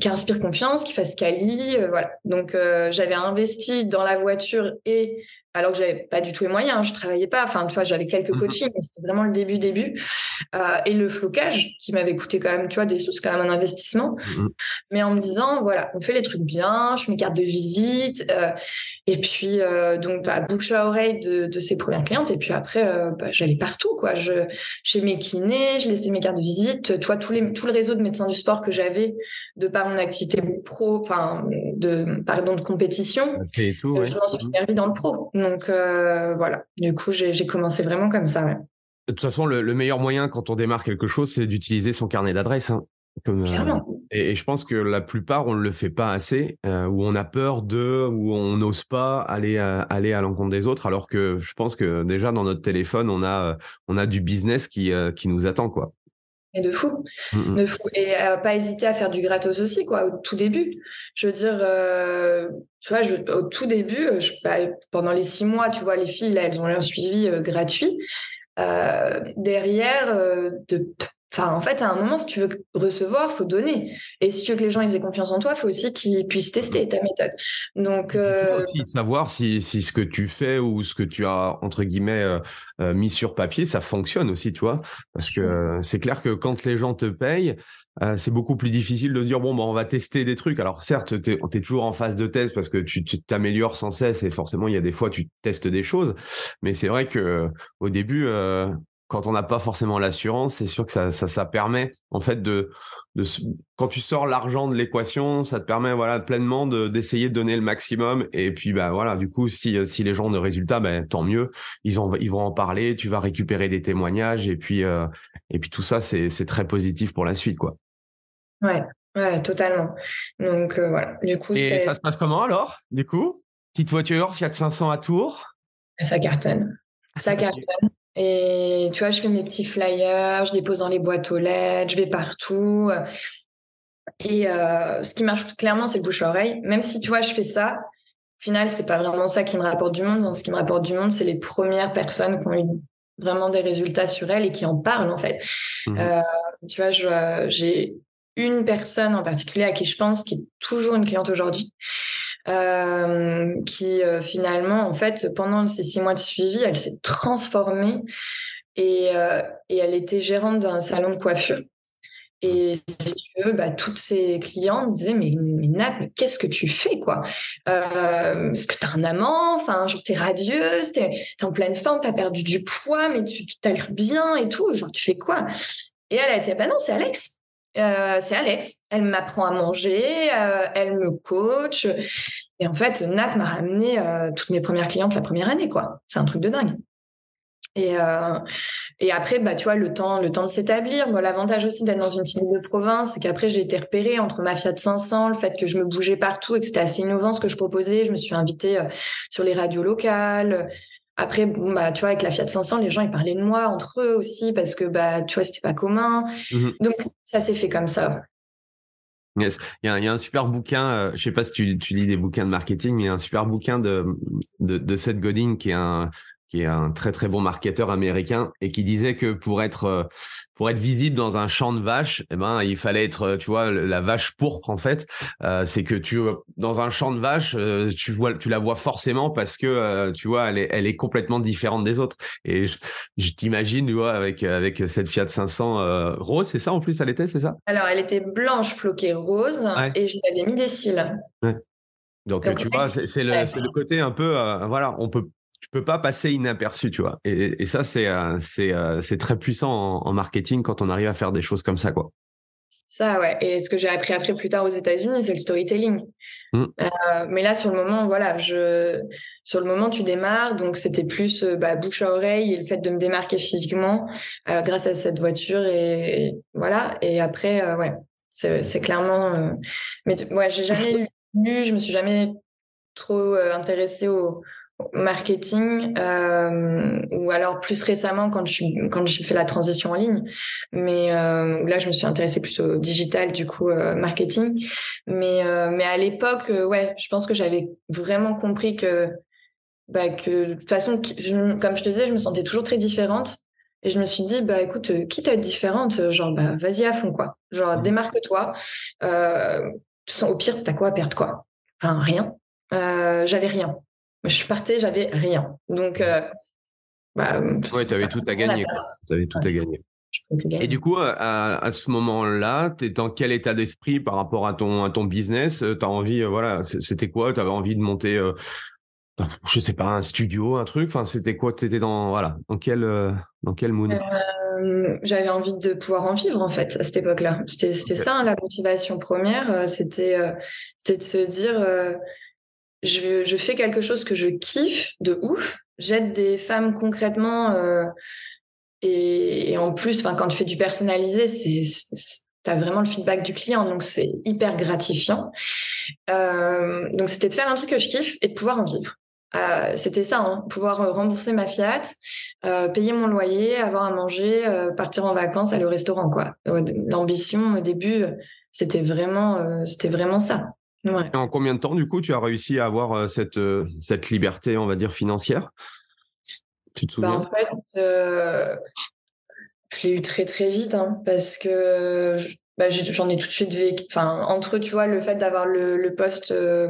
B: qui inspire confiance, qui fasse quali, euh, voilà. Donc euh, j'avais investi dans la voiture et alors que j'avais pas du tout les moyens, je travaillais pas. Enfin, tu vois, j'avais quelques mmh coachings, mais c'était vraiment le début, début. Euh, et le flocage, qui m'avait coûté quand même, tu vois, des sous, c'est quand même un investissement. Mmh mais en me disant, voilà, on fait les trucs bien, je mets carte de visite. Euh, et puis, euh, donc, bah, bouche à oreille de, de ces premières clientes. Et puis après, euh, bah, j'allais partout, quoi. Je, chez mes kinés, je laissais mes cartes de visite. Tu vois, tout, les, tout le réseau de médecins du sport que j'avais de par mon activité pro, enfin, de, pardon, de compétition,
C: et tout,
B: je m'en suis servi dans le pro. Donc, euh, voilà. Du coup, j'ai commencé vraiment comme ça, ouais.
C: De toute façon, le, le, meilleur moyen quand on démarre quelque chose, c'est d'utiliser son carnet d'adresse. Hein. Comme, euh, et, je pense que la plupart, on ne le fait pas assez, euh, où on a peur de, où on n'ose pas aller à, aller à l'encontre des autres, alors que je pense que déjà dans notre téléphone, on a, on a du business qui, euh, qui nous attend. Quoi.
B: Et de fou. Mmh, mmh. de fou. Et pas hésiter à faire du gratos aussi, quoi, au tout début. Je veux dire, tu vois, je, au tout début, je, bah, pendant les six mois, tu vois, les filles, là, elles ont un suivi gratuit. derrière, de Enfin, en fait, à un moment, si tu veux recevoir, faut donner. Et si tu veux que les gens aient confiance en toi, il faut aussi qu'ils puissent tester ta méthode. Donc,
C: euh... aussi savoir si, si, ce que tu fais ou ce que tu as entre guillemets euh, euh, mis sur papier, ça fonctionne aussi, tu vois. Parce que c'est clair que quand les gens te payent, euh, c'est beaucoup plus difficile de dire bon, bah, on va tester des trucs. Alors certes, tu es, toujours en phase de test parce que tu t'améliores sans cesse et forcément, il y a des fois, tu testes des choses. Mais c'est vrai que au début, quand on n'a pas forcément l'assurance, c'est sûr que ça, ça, ça, permet en fait de, de quand tu sors l'argent de l'équation, ça te permet voilà pleinement d'essayer de, donner le maximum. Et puis bah voilà, du coup, si, si les gens ont de résultats, ben tant mieux. Ils ont, ils vont en parler. Tu vas récupérer des témoignages et puis euh, et puis tout ça, c'est c'est très positif pour la suite quoi.
B: Ouais, ouais, totalement. Donc euh, voilà. Du coup,
C: et ça se passe comment alors Du coup, petite voiture Fiat 500 à Tours?
B: Ça cartonne. Ça cartonne. Et tu vois, je fais mes petits flyers, je les pose dans les boîtes aux lettres, je vais partout. Et euh, ce qui marche clairement, c'est le bouche à oreille. Même si tu vois, je fais ça, au final, c'est pas vraiment ça qui me rapporte du monde. Ce qui me rapporte du monde, c'est les premières personnes qui ont eu vraiment des résultats sur elles et qui en parlent en fait. Mmh euh, tu vois, j'ai une personne en particulier à qui je pense qui est toujours une cliente aujourd'hui euh, qui euh, finalement, en fait, pendant ces six mois de suivi, elle s'est transformée et, euh, et elle était gérante d'un salon de coiffure. Et si tu veux, bah, toutes ses clientes disaient mais, mais Nat, mais qu'est-ce que tu fais quoi? Euh, Est-ce que t'as un amant? Enfin, genre t'es radieuse, t'es es en pleine forme, t'as perdu du poids, mais tu t'as l'air bien et tout. Genre tu fais quoi? Et elle a été bah non, c'est Alex. Euh, c'est Alex. Elle m'apprend à manger, euh, elle me coach. Et en fait, Nat m'a ramené euh, toutes mes premières clientes la première année, quoi. C'est un truc de dingue. Et, et après, bah, tu vois, le temps, le temps de s'établir. L'avantage aussi d'être dans une petite de province, c'est qu'après, j'ai été repérée entre ma Fiat 500, le fait que je me bougeais partout et que c'était assez innovant ce que je proposais. Je me suis invitée sur les radios locales. Après, bon, bah, tu vois, avec la Fiat 500, les gens, ils parlaient de moi entre eux aussi parce que, bah, tu vois, c'était pas commun. Mmh Donc, ça s'est fait comme ça.
C: Yes. Il, y a, il y a un super bouquin, euh, je sais pas si tu, tu, lis des bouquins de marketing, mais il y a un super bouquin de, de, de Seth Godin qui est un, qui est un très très bon marketeur américain et qui disait que pour être euh, pour être visible dans un champ de vaches, eh ben il fallait être euh, tu vois la vache pourpre en fait, euh, c'est que tu dans un champ de vaches tu vois tu la vois forcément parce que tu vois elle est elle est complètement différente des autres. Et je, t'imagine tu vois avec avec cette Fiat 500 rose, c'est ça en plus elle était, c'est ça?
B: Alors elle était blanche floquée rose et je l'avais mis des cils.
C: Ouais. Donc, Donc, tu vois, c'est le, le côté un peu, voilà, on peut tu peux pas passer inaperçu, tu vois. Et, ça, c'est euh, euh, c'est très puissant en, marketing quand on arrive à faire des choses comme ça, quoi.
B: Ça, ouais. Et ce que j'ai appris après plus tard aux États-Unis, c'est le storytelling. Mmh. Euh, mais là, sur le moment, voilà, je, sur le moment, tu démarres, donc c'était plus bah, bouche à oreille et le fait de me démarquer physiquement grâce à cette voiture et, voilà. Et après, ouais, c'est clairement. mais ouais, j'ai jamais lu, je me suis jamais trop intéressée au, marketing euh, ou alors plus récemment quand je quand j'ai fait la transition en ligne. Mais euh, là je me suis intéressée plus au digital du coup euh, marketing. Mais mais à l'époque ouais je pense que j'avais vraiment compris que bah que de toute façon comme je te disais je me sentais toujours très différente. Et je me suis dit bah écoute quitte à être différente genre bah vas-y à fond quoi. Genre mmh. démarque-toi. Sans au pire t'as quoi à perdre quoi? Enfin rien. J'avais rien je partais, j'avais rien. Donc, euh,
C: bah, ouais, tu avais tout à gagner. Tu avais tout à gagner. Et du coup, à, à ce moment-là, tu es dans quel état d'esprit par rapport à ton, à ton business? Tu as envie, euh, voilà, c'était quoi? Tu avais envie de monter, euh, je sais pas, un studio, un truc? Enfin, c'était quoi? Tu étais dans, voilà, dans quel, euh, dans quel mood?
B: J'avais envie de pouvoir en vivre, en fait, à cette époque-là. C'était ça, hein, la motivation première. C'était de se dire je, fais quelque chose que je kiffe de ouf. J'aide des femmes concrètement. Euh, et, en plus, quand tu fais du personnalisé, tu as vraiment le feedback du client, donc c'est hyper gratifiant. Euh, donc c'était de faire un truc que je kiffe et de pouvoir en vivre. Euh, c'était ça, hein, pouvoir rembourser ma Fiat, payer mon loyer, avoir à manger, partir en vacances, aller au restaurant. L'ambition au début, c'était vraiment ça.
C: En combien de temps, du coup, tu as réussi à avoir euh, cette, euh, cette liberté, on va dire, financière? Tu te
B: bah,
C: souviens?
B: En fait, euh, Je l'ai eu très très vite hein, parce que bah, j'en ai tout de suite vécu. Enfin, entre, tu vois, le fait d'avoir le, le poste euh,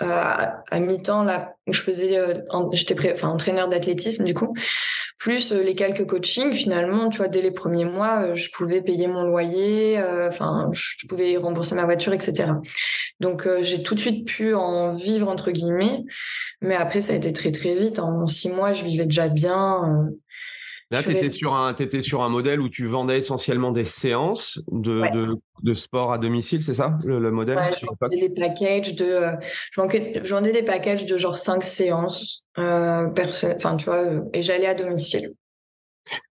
B: à, à mi-temps, là, où je faisais, euh, j'étais enfin, entraîneur d'athlétisme, du coup, plus les quelques coachings, finalement, tu vois, dès les premiers mois, je pouvais payer mon loyer, enfin, je pouvais rembourser ma voiture, etc. Donc, j'ai tout de suite pu en vivre, entre guillemets. Mais après, ça a été très, très vite. En six mois, je vivais déjà bien.
C: Là, tu étais, sur un, étais sur un modèle où tu vendais essentiellement des séances de, de, de sport à domicile, c'est ça le, modèle
B: je vendais des packages de, euh, je, vendais, des packages de genre cinq séances, euh, enfin tu vois, euh, et j'allais à domicile.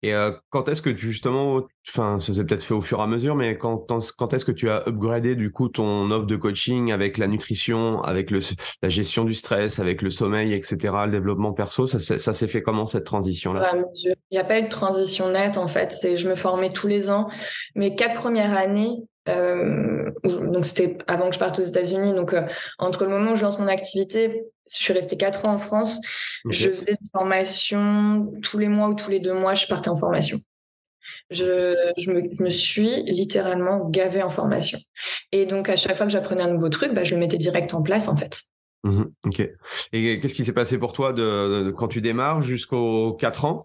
C: Et euh, quand est-ce que tu justement, enfin, ça s'est peut-être fait au fur et à mesure, mais quand, quand est-ce que tu as upgradé du coup ton offre de coaching avec la nutrition, avec le, la gestion du stress, avec le sommeil, etc., le développement perso, ça, ça s'est fait comment cette transition-là?
B: Il n'y a pas eu de transition nette en fait. C'est, je me formais tous les ans. Mes quatre premières années, euh, donc c'était avant que je parte aux États-Unis. Donc euh, entre le moment où je lance mon activité, je suis restée quatre ans en France. Je faisais des formations tous les mois ou tous les deux mois. Je partais en formation. Je, je me, me, suis littéralement gavée en formation. Et donc à chaque fois que j'apprenais un nouveau truc, bah, je le mettais direct en place en fait.
C: Mmh ok. Et qu'est-ce qui s'est passé pour toi de, de quand tu démarres jusqu'aux quatre ans?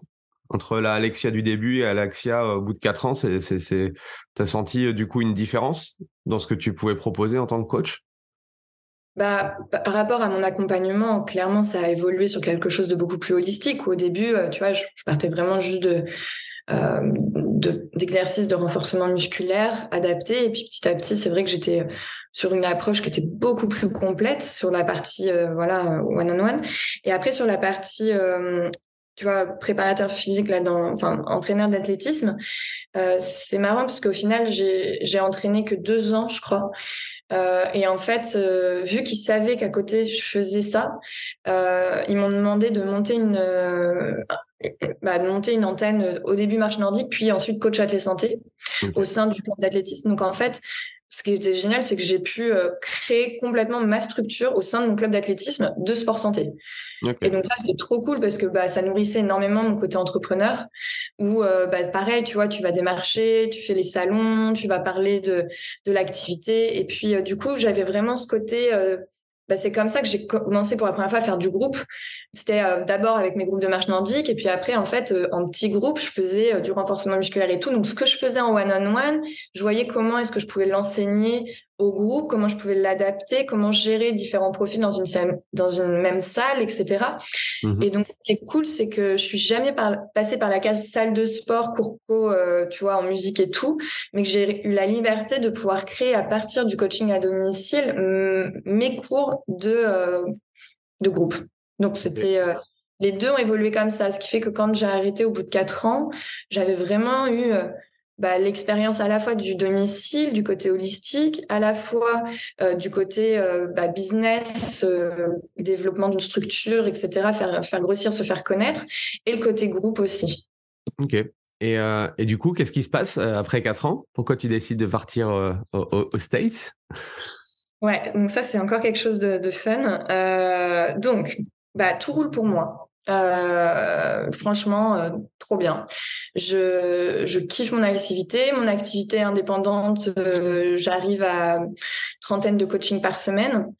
C: Entre la Alexia du début et Alexia au bout de quatre ans, c'est, c'est, c'est, t'as senti euh, du coup une différence dans ce que tu pouvais proposer en tant que coach?
B: Bah, par rapport à mon accompagnement, clairement, ça a évolué sur quelque chose de beaucoup plus holistique. Au début, euh, tu vois, je, partais vraiment juste euh, de, d'exercices de renforcement musculaire adaptés. Et puis petit à petit, c'est vrai que j'étais sur une approche qui était beaucoup plus complète sur la partie voilà one on one. Et après sur la partie tu vois, préparateur physique là dans, enfin, entraîneur d'athlétisme. Euh, c'est marrant parce qu'au final, j'ai, j'ai entraîné que deux ans, je crois. Euh, et en fait, euh, vu qu'ils savaient qu'à côté je faisais ça, euh, ils m'ont demandé de monter une, euh, bah, de monter une antenne au début marche nordique, puis ensuite coach athlète santé au sein du club d'athlétisme. Donc en fait, ce qui était génial, c'est que j'ai pu créer complètement ma structure au sein de mon club d'athlétisme de sport santé. Et donc ça, c'était trop cool parce que bah, ça nourrissait énormément mon côté entrepreneur où, euh, bah, pareil, tu vois, tu vas démarcher, tu fais les salons, tu vas parler de, de l'activité. Et puis, euh, du coup, j'avais vraiment ce côté... Euh, bah, c'est comme ça que j'ai commencé pour la première fois à faire du groupe. C'était euh, d'abord avec mes groupes de marche nordique et puis après, en fait, euh, en petits groupes, je faisais euh, du renforcement musculaire et tout. Donc, ce que je faisais en one-on-one, je voyais comment est-ce que je pouvais l'enseigner au groupe, comment je pouvais l'adapter, comment gérer différents profils dans une, dans une même salle, etc. Mmh et donc, ce qui est cool, c'est que je suis jamais par, passée par la case salle de sport, cours tu vois, en musique et tout, mais que j'ai eu la liberté de pouvoir créer à partir du coaching à domicile mes cours de, de groupe. Donc c'était euh, les deux ont évolué comme ça, ce qui fait que quand j'ai arrêté au bout de quatre ans, j'avais vraiment eu euh, bah, l'expérience à la fois du domicile, du côté holistique, à la fois euh, du côté bah, business, développement d'une structure, etc., faire, faire grossir, se faire connaître, et le côté groupe aussi.
C: Ok. Et, et du coup, qu'est-ce qui se passe après quatre ans? Pourquoi tu décides de partir aux States?
B: Ouais, donc ça c'est encore quelque chose de, de fun. donc bah, tout roule pour moi. Euh, franchement, euh, trop bien. Je, je kiffe mon activité. Mon activité indépendante, euh, j'arrive à trentaine de coaching par semaine.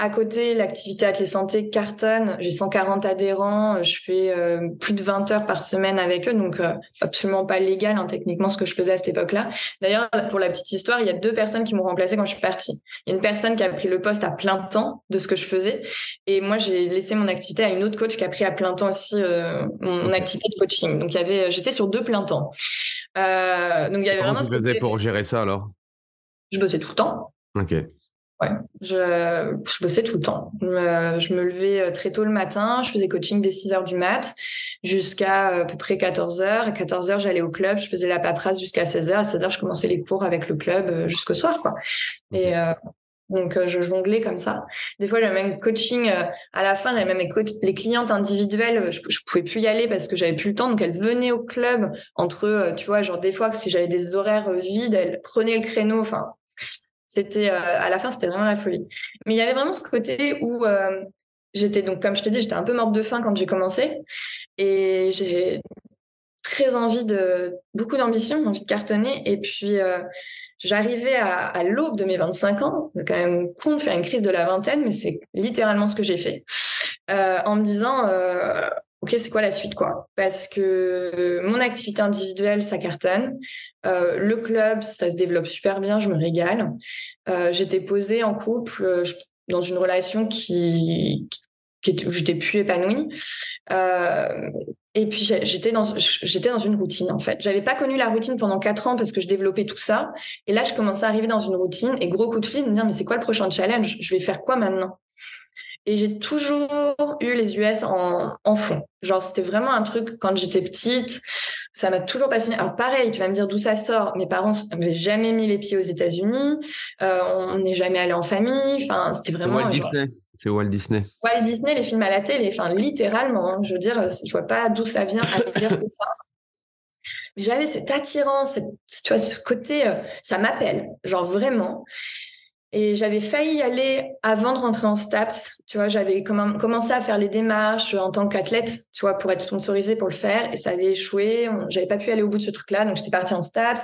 B: À côté, l'activité Athlé Santé cartonne. J'ai 140 adhérents. Je fais euh, plus de 20 heures par semaine avec eux, donc euh, absolument pas légal hein, techniquement ce que je faisais à cette époque-là. D'ailleurs, pour la petite histoire, il y a deux personnes qui m'ont remplacé quand je suis partie. Il y a une personne qui a pris le poste à plein temps de ce que je faisais, et moi j'ai laissé mon activité à une autre coach qui a pris à plein temps aussi euh, mon, activité de coaching. Donc il y avait, j'étais sur deux plein temps.
C: donc il y avait Comment vraiment. Tu faisais pour gérer ça alors?
B: Je bossais tout le temps.
C: Ok.
B: Ouais, je, je bossais tout le temps. Je me, levais euh, très tôt le matin, je faisais coaching dès 6 heures du mat jusqu'à euh, à peu près 14 heures. À 14 heures, j'allais au club, je faisais la paperasse jusqu'à 16 heures. À 16 heures, je commençais les cours avec le club euh, jusqu'au soir, quoi. Et donc, je jonglais comme ça. Des fois, j'avais même coaching à la fin, j'avais même les, clientes individuelles, je, je pouvais plus y aller parce que j'avais plus le temps. Donc, elles venaient au club entre, tu vois, genre des fois, si j'avais des horaires vides, elles prenaient le créneau. Enfin, c'était euh, à la fin, c'était vraiment la folie. Mais il y avait vraiment ce côté où euh, j'étais donc, comme je te dis, j'étais un peu morte de faim quand j'ai commencé, et j'ai très envie de, beaucoup d'ambition, envie de cartonner. Et puis, j'arrivais à, l'aube de mes 25 ans, quand même con de faire une crise de la vingtaine, mais c'est littéralement ce que j'ai fait, en me disant, ok, c'est quoi la suite, quoi? Parce que mon activité individuelle, ça cartonne. le club, ça se développe super bien, je me régale. J'étais posée en couple, dans une relation qui, où j'étais plus épanouie. Euh, et puis j'étais dans j'étais dans une routine en fait. J'avais pas connu la routine pendant quatre ans parce que je développais tout ça. Et là, je commençais à arriver dans une routine et gros coup de fil, me dire mais c'est quoi le prochain challenge? Je vais faire quoi maintenant? Et j'ai toujours eu les US en, en fond. Genre c'était vraiment un truc quand j'étais petite. Ça m'a toujours passionné. Alors pareil, tu vas me dire d'où ça sort. Mes parents n'avaient jamais mis les pieds aux États-Unis. Euh, on n'est jamais allé en famille. Enfin, c'était vraiment.
C: Walt Disney. C'est Walt Disney.
B: Walt Disney, les films à la télé, enfin littéralement. Hein. je veux dire, je vois pas d'où ça vient à dire ça. Mais j'avais cette attirance, tu vois, ce côté, euh, ça m'appelle, genre vraiment. Et j'avais failli y aller avant de rentrer en STAPS. Tu vois, j'avais commencé à faire les démarches en tant qu'athlète, tu vois, pour être sponsorisée pour le faire. Et ça avait échoué. J'avais pas pu aller au bout de ce truc-là. Donc, j'étais partie en STAPS.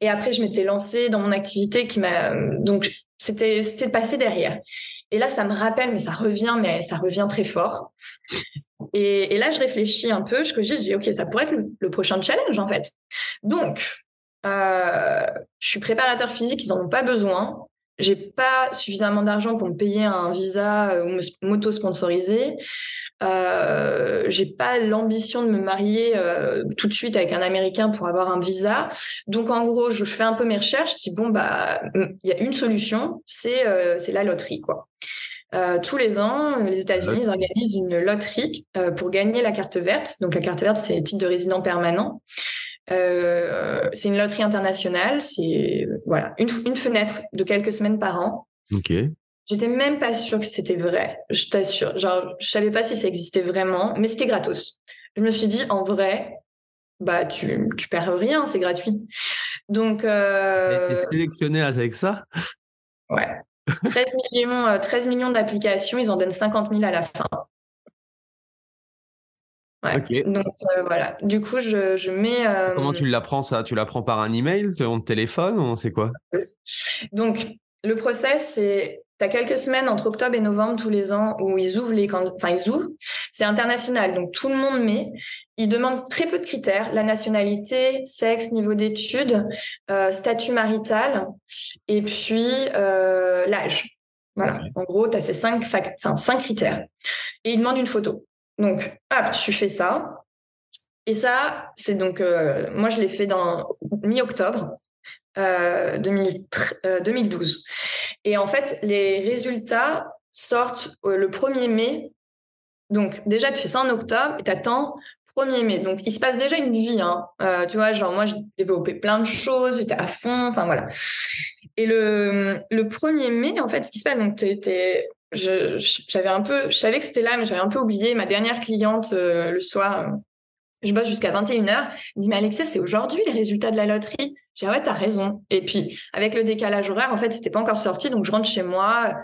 B: Et après, je m'étais lancée dans mon activité qui m'a, donc, c'était, c'était de passer derrière. Et là, ça me rappelle, mais ça revient, mais ça revient très fort. Et, là, je réfléchis un peu. Je dis, OK, ça pourrait être le, prochain challenge, en fait. Donc, euh, je suis préparateur physique, ils n'en ont pas besoin j'ai pas suffisamment d'argent pour me payer un visa euh, ou m'auto-sponsoriser. Euh, j'ai pas l'ambition de me marier euh, tout de suite avec un Américain pour avoir un visa. Donc en gros, je fais un peu mes recherches. Je dis bon bah il y a une solution, c'est euh, la loterie quoi. Tous les ans, les États-Unis organisent une loterie pour gagner la carte verte. Donc la carte verte, c'est titre de résident permanent. Euh, c'est une loterie internationale. C'est voilà une, une, fenêtre de quelques semaines par an.
C: Ok.
B: J'étais même pas sûre que c'était vrai. Je t'assure. Genre, je savais pas si ça existait vraiment, mais c'était gratos. Je me suis dit, en vrai, bah tu tu perds rien, c'est gratuit. Donc. Euh...
C: T'es sélectionné avec ça?
B: Ouais. 13 millions, 13 euh, millions d'applications, ils en donnent 50 000 à la fin. Donc euh, voilà. Du coup, je, je mets. Euh,
C: Comment tu l'apprends ça? Tu l'apprends par un email, ton téléphone ou c'est quoi?
B: Donc le process, c'est tu as quelques semaines entre octobre et novembre tous les ans où ils ouvrent les enfin ils ouvrent. C'est international, donc tout le monde met. Ils demandent très peu de critères la nationalité, sexe, niveau d'études, euh, statut marital et puis l'âge. Voilà. En gros, tu as ces cinq, enfin, cinq critères. Et ils demandent une photo. Donc, hop, tu fais ça. Et ça, c'est donc, euh, moi, je l'ai fait dans mi-octobre euh, 2012. Euh, et en fait, les résultats sortent euh, le 1er mai. Donc, déjà, tu fais ça en octobre et tu attends 1er mai. Donc, il se passe déjà une vie. Hein. tu vois, genre, moi, j'ai développé plein de choses, j'étais à fond, enfin, voilà. Et le, le 1er mai, en fait, ce qui se passe, donc, tu étais j'avais un peu, je savais que c'était là, mais j'avais un peu oublié ma dernière cliente euh, le soir. je bosse jusqu'à 21h. Elle dit, mais Alexia, c'est aujourd'hui les résultats de la loterie. J'ai dit, ah ouais, t'as raison. Et puis, avec le décalage horaire, en fait, c'était pas encore sorti. Donc, je rentre chez moi,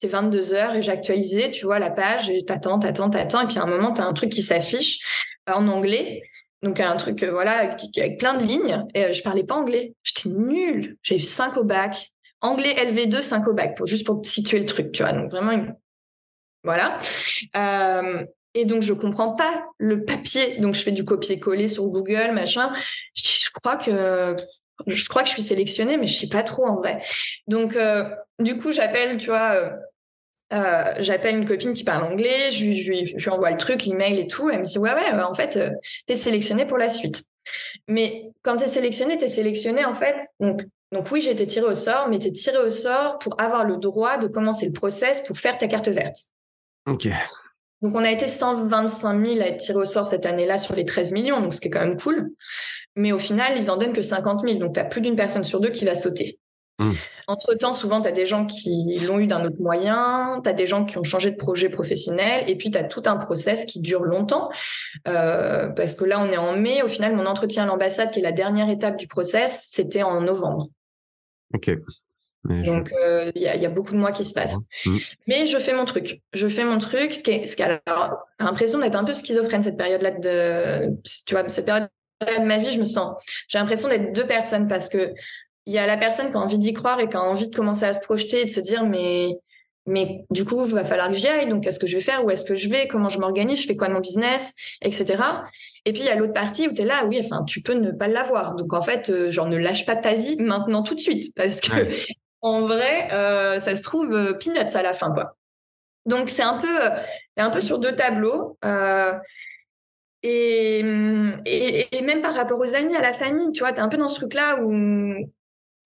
B: c'est 22h et j'ai actualisé, tu vois, la page et t'attends, t'attends, t'attends. Et puis, à un moment, t'as un truc qui s'affiche en anglais. Donc, un truc, euh, voilà, avec plein de lignes. Et euh, je parlais pas anglais. J'étais nulle. J'ai eu 5 au bac anglais LV2, 5 au pour, juste pour situer le truc, tu vois. Donc vraiment, voilà. Euh, et donc, je comprends pas le papier. Donc, je fais du copier-coller sur Google, machin. Je, crois que je crois que je suis sélectionnée, mais je sais pas trop en vrai. Donc, euh, du coup, j'appelle, tu vois, euh, j'appelle une copine qui parle anglais, je, je, je, lui envoie le truc, l'email et tout. Elle me dit, ouais, ouais, en fait, tu es sélectionnée pour la suite. Mais quand tu es sélectionné, tu es sélectionné en fait. Donc, donc oui, j'ai été tirée au sort, mais tu es tiré au sort pour avoir le droit de commencer le process pour faire ta carte verte.
C: Ok.
B: Donc on a été 125 000 à être tirés au sort cette année-là sur les 13 millions, donc ce qui est quand même cool. Mais au final, ils en donnent que 50 000, donc tu as plus d'une personne sur deux qui va sauter. Hmm. Entre-temps, souvent, tu as des gens qui l'ont eu d'un autre moyen, tu as des gens qui ont changé de projet professionnel, et puis tu as tout un process qui dure longtemps. Euh, parce que là, on est en mai. Au final, mon entretien à l'ambassade, qui est la dernière étape du process, c'était en novembre.
C: Ok.
B: Donc, euh, il y, a, beaucoup de mois qui se passent. Hmm. Mais je fais mon truc. Je fais mon truc, ce qui, est, ce qui a l'impression d'être un peu schizophrène, cette période-là de, tu vois, cette période de ma vie, je me sens, j'ai l'impression d'être deux personnes parce que il y a la personne qui a envie d'y croire et qui a envie de commencer à se projeter et de se dire, mais, mais du coup, il va falloir que j'y aille. Donc, qu'est-ce que je vais faire? Où est-ce que je vais? Comment je m'organise? Je fais quoi de mon business? Etc. Et puis, il y a l'autre partie où tu es là, oui, enfin, tu peux ne pas l'avoir. Donc, en fait, euh, genre, ne lâche pas ta vie maintenant tout de suite. Parce que, en vrai, euh, ça se trouve euh, peanuts à la fin, quoi. Donc, c'est un peu, un peu sur deux tableaux. Et, et, et, même par rapport aux amis, à la famille, tu vois, tu es un peu dans ce truc-là où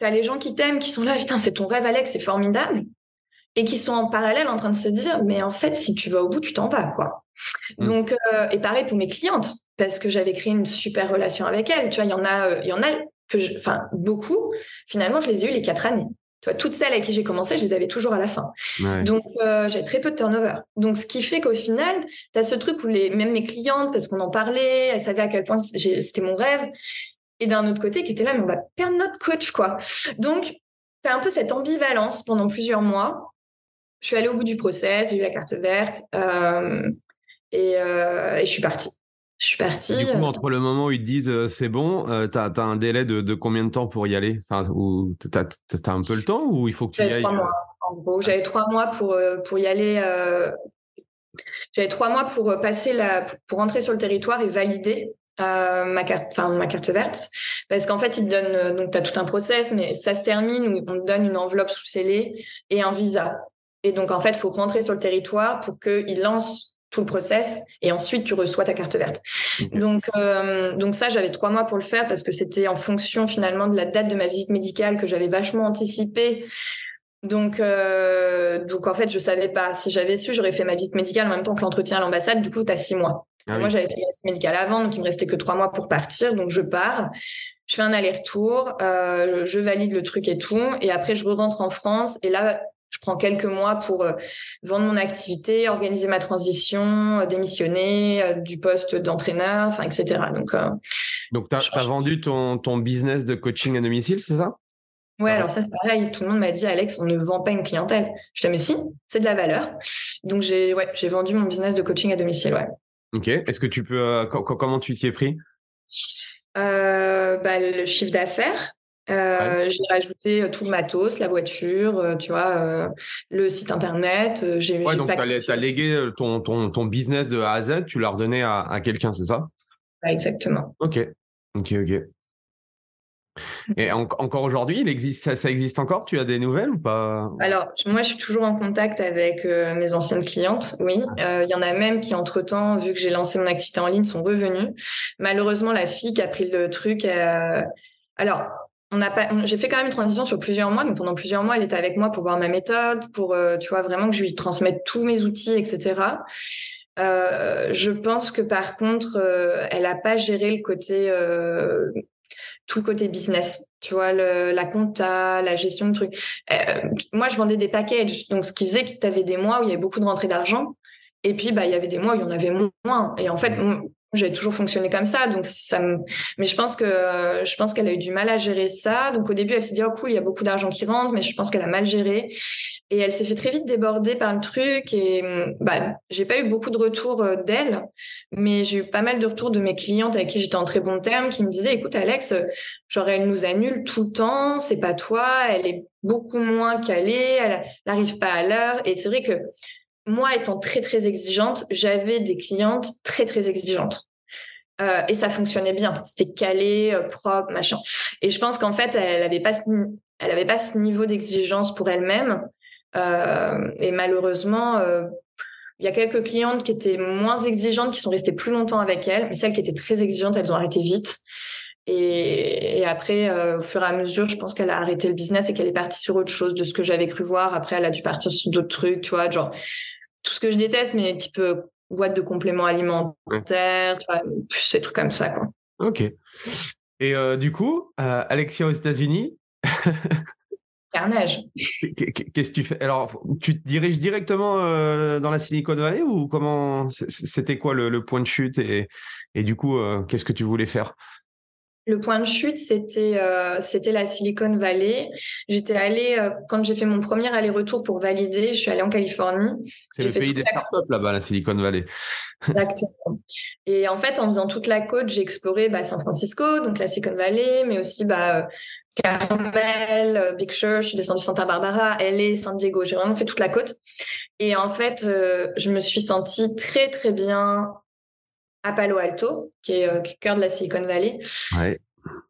B: tu as les gens qui t'aiment, qui sont là, putain, c'est ton rêve, Alex, c'est formidable. Et qui sont en parallèle en train de se dire, mais en fait, si tu vas au bout, tu t'en vas, quoi. Mm. Donc, euh, et pareil pour mes clientes, parce que j'avais créé une super relation avec elles. Tu vois, il y en a, euh, il y en a que, enfin, beaucoup. Finalement, je les ai eu les quatre années. Tu vois, toutes celles avec qui j'ai commencé, je les avais toujours à la fin. Donc, euh, j'ai très peu de turnover. Donc, ce qui fait qu'au final, tu as ce truc où les, même mes clientes, parce qu'on en parlait, elles savaient à quel point c'était mon rêve. Et d'un autre côté, qui était là, mais on va perdre notre coach, quoi. Donc, tu as un peu cette ambivalence pendant plusieurs mois. Je suis allée au bout du process, j'ai eu la carte verte. Euh, euh, et, je suis partie. Je suis partie.
C: Du coup, entre le moment où ils te disent euh, c'est bon, euh, tu as, un délai de, combien de temps pour y aller? Enfin, Tu as, un peu le temps ou il faut que tu y ailles?
B: mois. En gros, j'avais trois mois pour, pour y aller. j'avais trois mois pour passer la, pour rentrer sur le territoire et valider ma carte, enfin ma carte verte, parce qu'en fait ils te donnent donc tu as tout un process, mais ça se termine où on te donne une enveloppe sous scellée et un visa. Et donc en fait il faut rentrer sur le territoire pour qu'ils lancent tout le process et ensuite tu reçois ta carte verte. Donc, euh, donc ça, j'avais trois mois pour le faire parce que c'était en fonction finalement de la date de ma visite médicale que j'avais vachement anticipé. Donc, euh, donc en fait, je savais pas. Si j'avais su, j'aurais fait ma visite médicale en même temps que l'entretien à l'ambassade. Du coup, tu as six mois. Ah moi, j'avais fait ma médicale avant, donc il me restait que trois mois pour partir. Donc, je pars. Je fais un aller-retour, euh, je valide le truc et tout, et après je rentre en France. Et là, je prends quelques mois pour euh, vendre mon activité, organiser ma transition, euh, démissionner euh, du poste d'entraîneur, enfin, etc. Donc,
C: donc tu as, vendu ton, ton business de coaching à domicile, c'est ça?
B: Ouais, alors ça c'est pareil. Tout le monde m'a dit, Alex, on ne vend pas une clientèle. Je disais, mais si, c'est de la valeur. Donc j'ai ouais, j'ai vendu mon business de coaching à domicile, ouais.
C: Ok. Est-ce que tu peux, comment tu t'y es pris?
B: Bah, Le chiffre d'affaires. Euh, j'ai rajouté euh, tout le matos, la voiture, euh, tu vois, le site internet. J'ai,
C: ouais, donc tu as légué ton, ton, ton, business de A à Z, tu l'as redonné à, à quelqu'un, c'est ça?
B: Exactement.
C: Ok, ok, ok. Et encore aujourd'hui, il existe, ça, ça, existe encore? Tu as des nouvelles ou pas?
B: Alors, moi, je suis toujours en contact avec mes anciennes clientes, oui. Il y en a même qui, entre-temps, vu que j'ai lancé mon activité en ligne, sont revenues. Malheureusement, la fille qui a pris le truc... Alors, on a pas, j'ai fait quand même une transition sur plusieurs mois. Donc pendant plusieurs mois, elle était avec moi pour voir ma méthode, pour euh, tu vois vraiment que je lui transmette tous mes outils, etc. Euh, je pense que par contre, euh, elle a pas géré le côté euh, tout côté business. Tu vois le, la compta, la gestion de trucs. moi, je vendais des packages, donc ce qui faisait que tu avais des mois où il y avait beaucoup de rentrées d'argent. Et puis, bah, il y avait des mois où il y en avait moins. Et en fait, j'ai toujours fonctionné comme ça, donc ça me... Mais je pense que je pense qu'elle a eu du mal à gérer ça. Donc au début, elle s'est dit oh cool, il y a beaucoup d'argent qui rentre, mais je pense qu'elle a mal géré. Et elle s'est fait très vite déborder par le truc. Et bah, j'ai pas eu beaucoup de retours euh, d'elle, mais j'ai eu pas mal de retours de mes clientes avec qui j'étais en très bon terme, qui me disaient écoute Alex, genre elle nous annule tout le temps, c'est pas toi, elle est beaucoup moins calée, elle n'arrive pas à l'heure. Et c'est vrai que moi, étant très, très exigeante, j'avais des clientes très, très exigeantes. Euh, et ça fonctionnait bien. C'était calé, euh, propre, machin. Et je pense qu'en fait, elle n'avait pas, ce, elle avait pas ce niveau d'exigence pour elle-même. Euh, et malheureusement, euh, il y a quelques clientes qui étaient moins exigeantes, qui sont restées plus longtemps avec elle. Mais celles qui étaient très exigeantes, elles ont arrêté vite. Et, après, euh, au fur et à mesure, je pense qu'elle a arrêté le business et qu'elle est partie sur autre chose de ce que j'avais cru voir. Après, elle a dû partir sur d'autres trucs, tu vois, genre tout ce que je déteste, mais type euh, boîte de compléments alimentaires, plus ces trucs comme ça.
C: Ok. Et du coup, Alexia aux États-Unis? Qu'est-ce que tu fais? Alors, tu te diriges directement dans la Silicon Valley ou comment? C'était quoi le, point de chute et, et du coup, qu'est-ce que tu voulais faire?
B: Le point de chute, c'était euh, c'était la Silicon Valley. J'étais allée euh, quand j'ai fait mon premier aller-retour pour valider. Je suis allée en Californie.
C: C'est le pays des startups là-bas, la Silicon Valley.
B: Exactement. Et en fait, en faisant toute la côte, j'ai exploré bah, San Francisco, donc la Silicon Valley, mais aussi bah, Carmel, Big Sur. Je suis descendue Santa Barbara, LA, San Diego. J'ai vraiment fait toute la côte. Et en fait, euh, je me suis sentie très très bien à Palo Alto, qui est, euh, cœur de la Silicon Valley.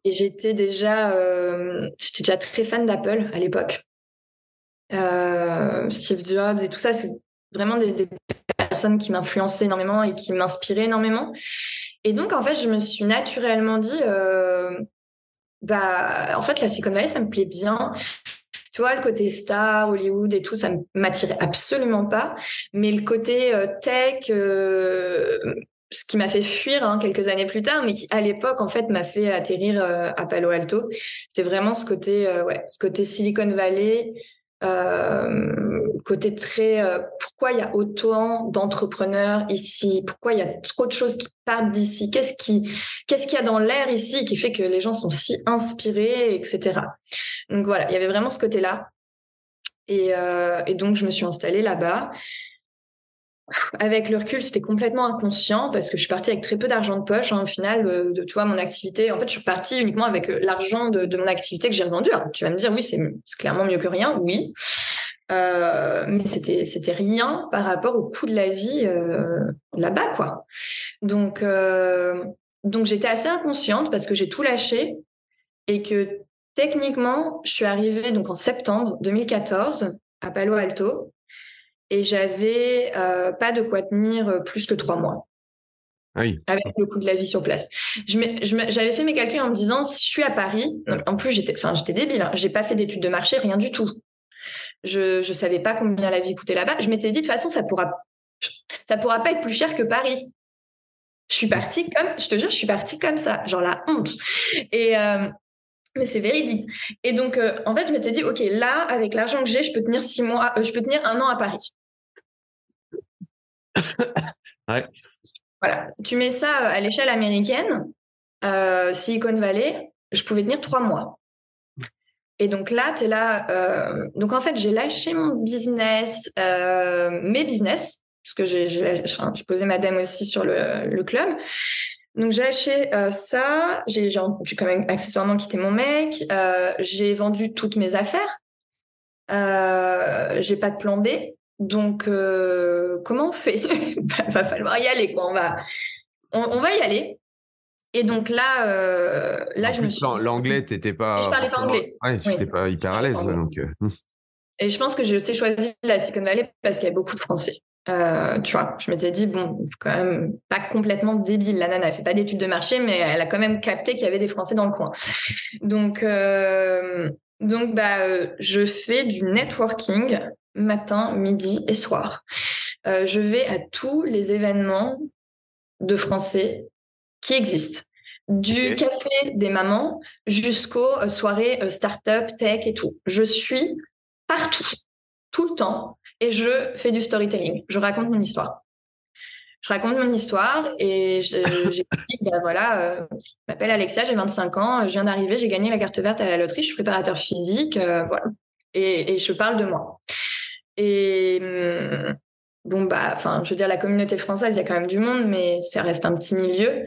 B: Et j'étais déjà, euh, j'étais déjà très fan d'Apple à l'époque. Euh, Steve Jobs et tout ça, c'est vraiment des, personnes qui m'influençaient énormément et qui m'inspiraient énormément. Et donc, en fait, je me suis naturellement dit, bah, en fait, la Silicon Valley, ça me plaît bien. Tu vois, le côté star, Hollywood et tout, ça m'attirait absolument pas. Mais le côté tech, ce qui m'a fait fuir hein, quelques années plus tard, mais qui à l'époque en fait m'a fait atterrir euh, à Palo Alto. C'était vraiment ce côté, euh, ouais, ce côté Silicon Valley, euh, côté très. Euh, pourquoi il y a autant d'entrepreneurs ici? Pourquoi il y a trop de choses qui partent d'ici? Qu'est-ce qui, qu'est-ce qu'il y a dans l'air ici qui fait que les gens sont si inspirés, etc. Donc voilà, il y avait vraiment ce côté-là. Et, et donc je me suis installée là-bas. Avec le recul, c'était complètement inconscient parce que je suis partie avec très peu d'argent de poche. Hein, au final, euh, de, tu vois, mon activité. En fait, je suis partie uniquement avec euh, l'argent de, mon activité que j'ai revendu. tu vas me dire, oui, c'est clairement mieux que rien. Oui. Euh, mais c'était rien par rapport au coût de la vie là-bas quoi. Donc donc j'étais assez inconsciente parce que j'ai tout lâché et que techniquement je suis arrivée donc en septembre 2014 à Palo Alto et j'avais euh, pas de quoi tenir euh, plus que trois mois.
C: Ah oui.
B: Avec le coût de la vie sur place. J'avais fait mes calculs en me disant si je suis à Paris, en plus j'étais, enfin j'étais débile, hein, j'ai pas fait d'études de marché, rien du tout. Je je savais pas combien la vie coûtait là-bas. Je m'étais dit de toute façon ça pourra ça pourra pas être plus cher que Paris. Je suis partie comme, je te jure, je suis partie comme ça, genre la honte. Et euh, mais c'est véridique. Et donc, euh, en fait, je m'étais dit, OK, là, avec l'argent que j'ai, je peux tenir six mois, je peux tenir un an à Paris. Voilà. Tu mets ça euh, à l'échelle américaine, euh, Silicon Valley, je pouvais tenir trois mois. Et donc là, tu es là. Euh, donc en fait, j'ai lâché mon business, mes business, parce que j'ai posé ma dame aussi sur le, club. Donc j'ai lâché ça, j'ai quand même accessoirement quitté mon mec, j'ai vendu toutes mes affaires, j'ai pas de plan B, donc, euh, comment on fait? Va falloir y aller, quoi. On va, on, va y aller. Et donc là, euh, là, je me suis.
C: L'anglais, t'étais pas.
B: je parlais pas anglais.
C: Ouais, j'étais pas hyper à l'aise, donc. Euh, hmm.
B: Et je pense que j'ai aussi choisi la Silicon Valley parce qu'il y a beaucoup de Français. tu vois, je m'étais dit bon, quand même pas complètement débile. La nana, elle fait pas d'études de marché, mais elle a quand même capté qu'il y avait des Français dans le coin. Donc, donc bah, je fais du networking matin, midi et soir. Euh, je vais à tous les événements de français qui existent. Du café des mamans jusqu'aux euh, soirées euh, start-up, tech et tout. Je suis partout, tout le temps, et je fais du storytelling. Je raconte mon histoire. Je raconte mon histoire et dit, ben voilà, je m'appelle Alexia, j'ai 25 ans, je viens d'arriver, j'ai gagné la carte verte à la loterie, je suis préparateur physique, voilà. Et, et, je parle de moi. Et hum, bon, bah, enfin, je veux dire, la communauté française, il y a quand même du monde, mais ça reste un petit milieu.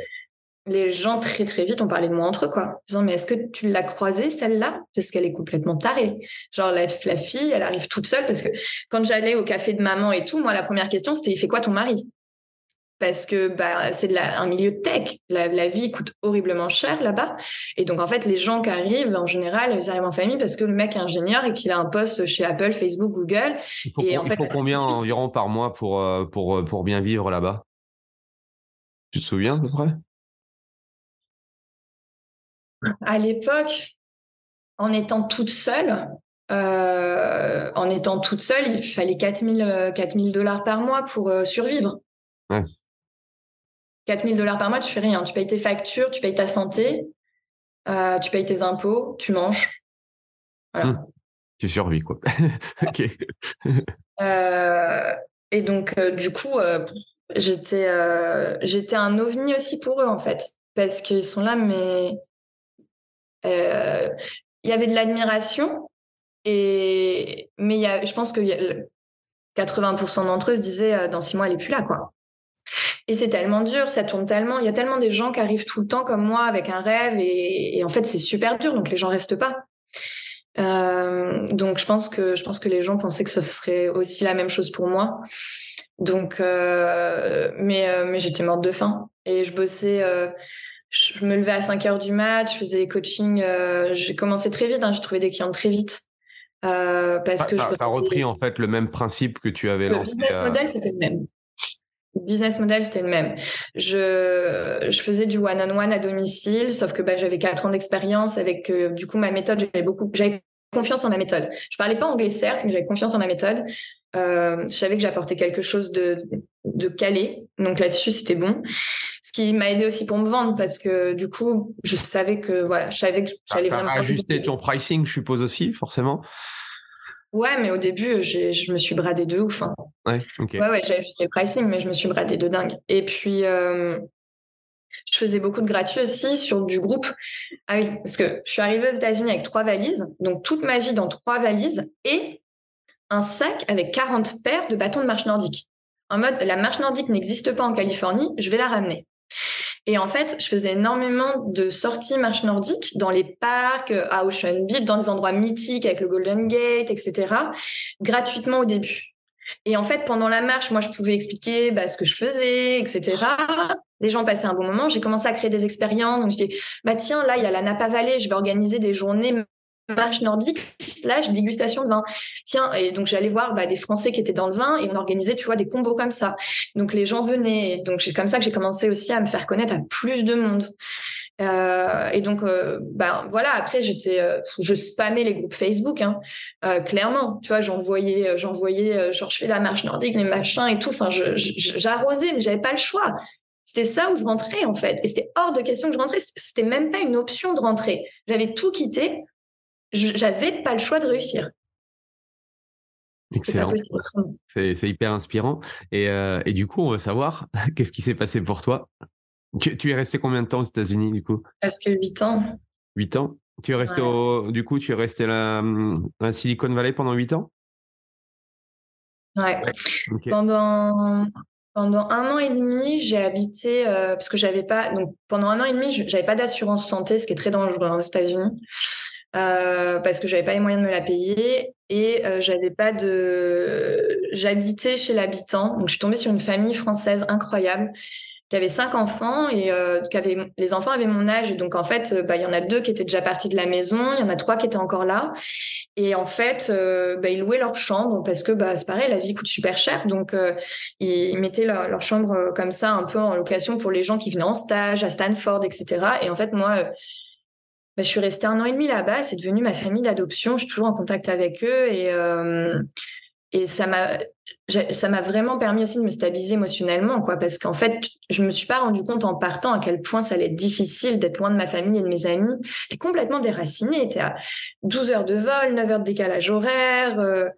B: Les gens, très, très vite, ont parlé de moi entre eux, quoi. Disant, mais est-ce que tu l'as croisée, celle-là? Parce qu'elle est complètement tarée. Genre, la, la, fille, elle arrive toute seule parce que quand j'allais au café de maman et tout, moi, la première question, c'était, il fait quoi ton mari? Parce que bah, c'est un milieu tech. La, vie coûte horriblement cher là-bas. Et donc, en fait, les gens qui arrivent, en général, ils arrivent en famille parce que le mec est ingénieur et qu'il a un poste chez Apple, Facebook, Google.
C: Il faut, et en fait, faut combien environ par mois pour, euh, pour, euh, pour bien vivre là-bas? Tu te souviens à peu près?
B: À l'époque, en étant toute seule, euh, en étant toute seule, il fallait 4000 4000 dollars par mois pour survivre. Ouais. 4000 dollars par mois, tu fais rien. Tu payes tes factures, tu payes ta santé, euh, tu payes tes impôts, tu manges. Voilà.
C: Hum. Tu survis, quoi. ok.
B: Euh, et donc, euh, du coup, j'étais, j'étais un ovni aussi pour eux, en fait. Parce qu'ils sont là, mais il y avait de l'admiration, et mais y a, je pense que 80% d'entre eux se disaient dans six mois elle est plus là quoi. Et c'est tellement dur, ça tourne tellement. Il y a tellement des gens qui arrivent tout le temps comme moi avec un rêve et, en fait c'est super dur, donc les gens restent pas. Euh, donc je pense que je pense que les gens pensaient que ce serait aussi la même chose pour moi. Donc, euh, mais euh, mais j'étais morte de faim et je bossais. je me levais à 5 heures du mat, je faisais des coachings. j'ai commencé très vite, hein, j'ai trouvé des clients très vite. parce que
C: tu as, repris en fait le même principe que tu avais lancé.
B: Le business model c'était le même. Business model, c'était le même. Je, je faisais du one-on-one à domicile, sauf que bah, j'avais quatre ans d'expérience avec, euh, du coup, ma méthode, j'avais beaucoup, j'avais confiance en ma méthode. Je parlais pas anglais, certes, mais j'avais confiance en ma méthode. Euh, je savais que j'apportais quelque chose de, de calé. Donc là-dessus, c'était bon. Ce qui m'a aidé aussi pour me vendre parce que du coup, je savais que, voilà, je savais que j'allais
C: vraiment. ajuster ton pricing, je suppose aussi, forcément.
B: Ouais, mais au début, je me suis bradé de ouf. Hein.
C: Ouais, ok.
B: Ouais, ouais, j'avais juste les pricing, mais je me suis bradé de dingue. Et puis, euh, je faisais beaucoup de gratuits aussi sur du groupe. Ah oui, parce que je suis arrivée aux États-Unis avec trois valises, donc toute ma vie dans trois valises et un sac avec 40 paires de bâtons de marche nordique. En mode, la marche nordique n'existe pas en Californie, je vais la ramener. Et en fait, je faisais énormément de sorties marche nordique dans les parcs, euh, à Ocean Beach, dans des endroits mythiques avec le Golden Gate, etc., gratuitement au début. Et en fait, pendant la marche, moi, je pouvais expliquer bah, ce que je faisais, etc. Les gens passaient un bon moment. J'ai commencé à créer des expériences. Donc, je dis, bah tiens, là, il y a la Napa Valley. Je vais organiser des journées marche nordique slash dégustation de vin. Tiens, et donc j'allais voir bah, des Français qui étaient dans le vin et on organisait, tu vois, des combos comme ça. Donc les gens venaient. Donc c'est comme ça que j'ai commencé aussi à me faire connaître à plus de monde. Euh, et donc, ben voilà. Après, j'étais, euh, je spammais les groupes Facebook, hein, clairement. Tu vois, j'envoyais, j'envoyais, genre je fais la marche nordique, les machins et tout. Enfin, j'arrosais, mais j'avais pas le choix. C'était ça où je rentrais en fait, et c'était hors de question que je rentrais. C'était même pas une option de rentrer. J'avais tout quitté j'avais pas le choix de réussir.
C: Excellent. C'est hyper inspirant. Et, euh, et, du coup, on veut savoir, qu'est-ce qui s'est passé pour toi? Tu, es resté combien de temps aux États-Unis, du coup?
B: Presque 8 ans.
C: 8 ans? Tu es resté au, du coup, tu es resté là, à Silicon Valley pendant 8 ans?
B: Ouais. Pendant, pendant un an et demi, j'ai habité, euh, parce que j'avais pas, donc pendant un an et demi, j'avais pas d'assurance santé, ce qui est très dangereux aux États-Unis. Euh, parce que j'avais pas les moyens de me la payer et euh, j'avais pas de j'habitais chez l'habitant. Donc je suis tombée sur une famille française incroyable qui avait cinq enfants et euh, qui avait les enfants avaient mon âge. Donc en fait bah il y en a deux qui étaient déjà partis de la maison il y en a trois qui étaient encore là. Et en fait bah, ils louaient leur chambre parce que bah c'est pareil la vie coûte super cher. Donc ils mettaient leur, leur, chambre comme ça un peu en location pour les gens qui venaient en stage à Stanford etc et en fait moi bah, je suis restée un an et demi là-bas. C'est devenu ma famille d'adoption. Je suis toujours en contact avec eux et euh, et ça m'a vraiment permis aussi de me stabiliser émotionnellement quoi parce qu'en fait je me suis pas rendu compte en partant à quel point ça allait être difficile d'être loin de ma famille et de mes amis t'es complètement déraciné t'es à 12 heures de vol 9 heures de décalage horaire euh,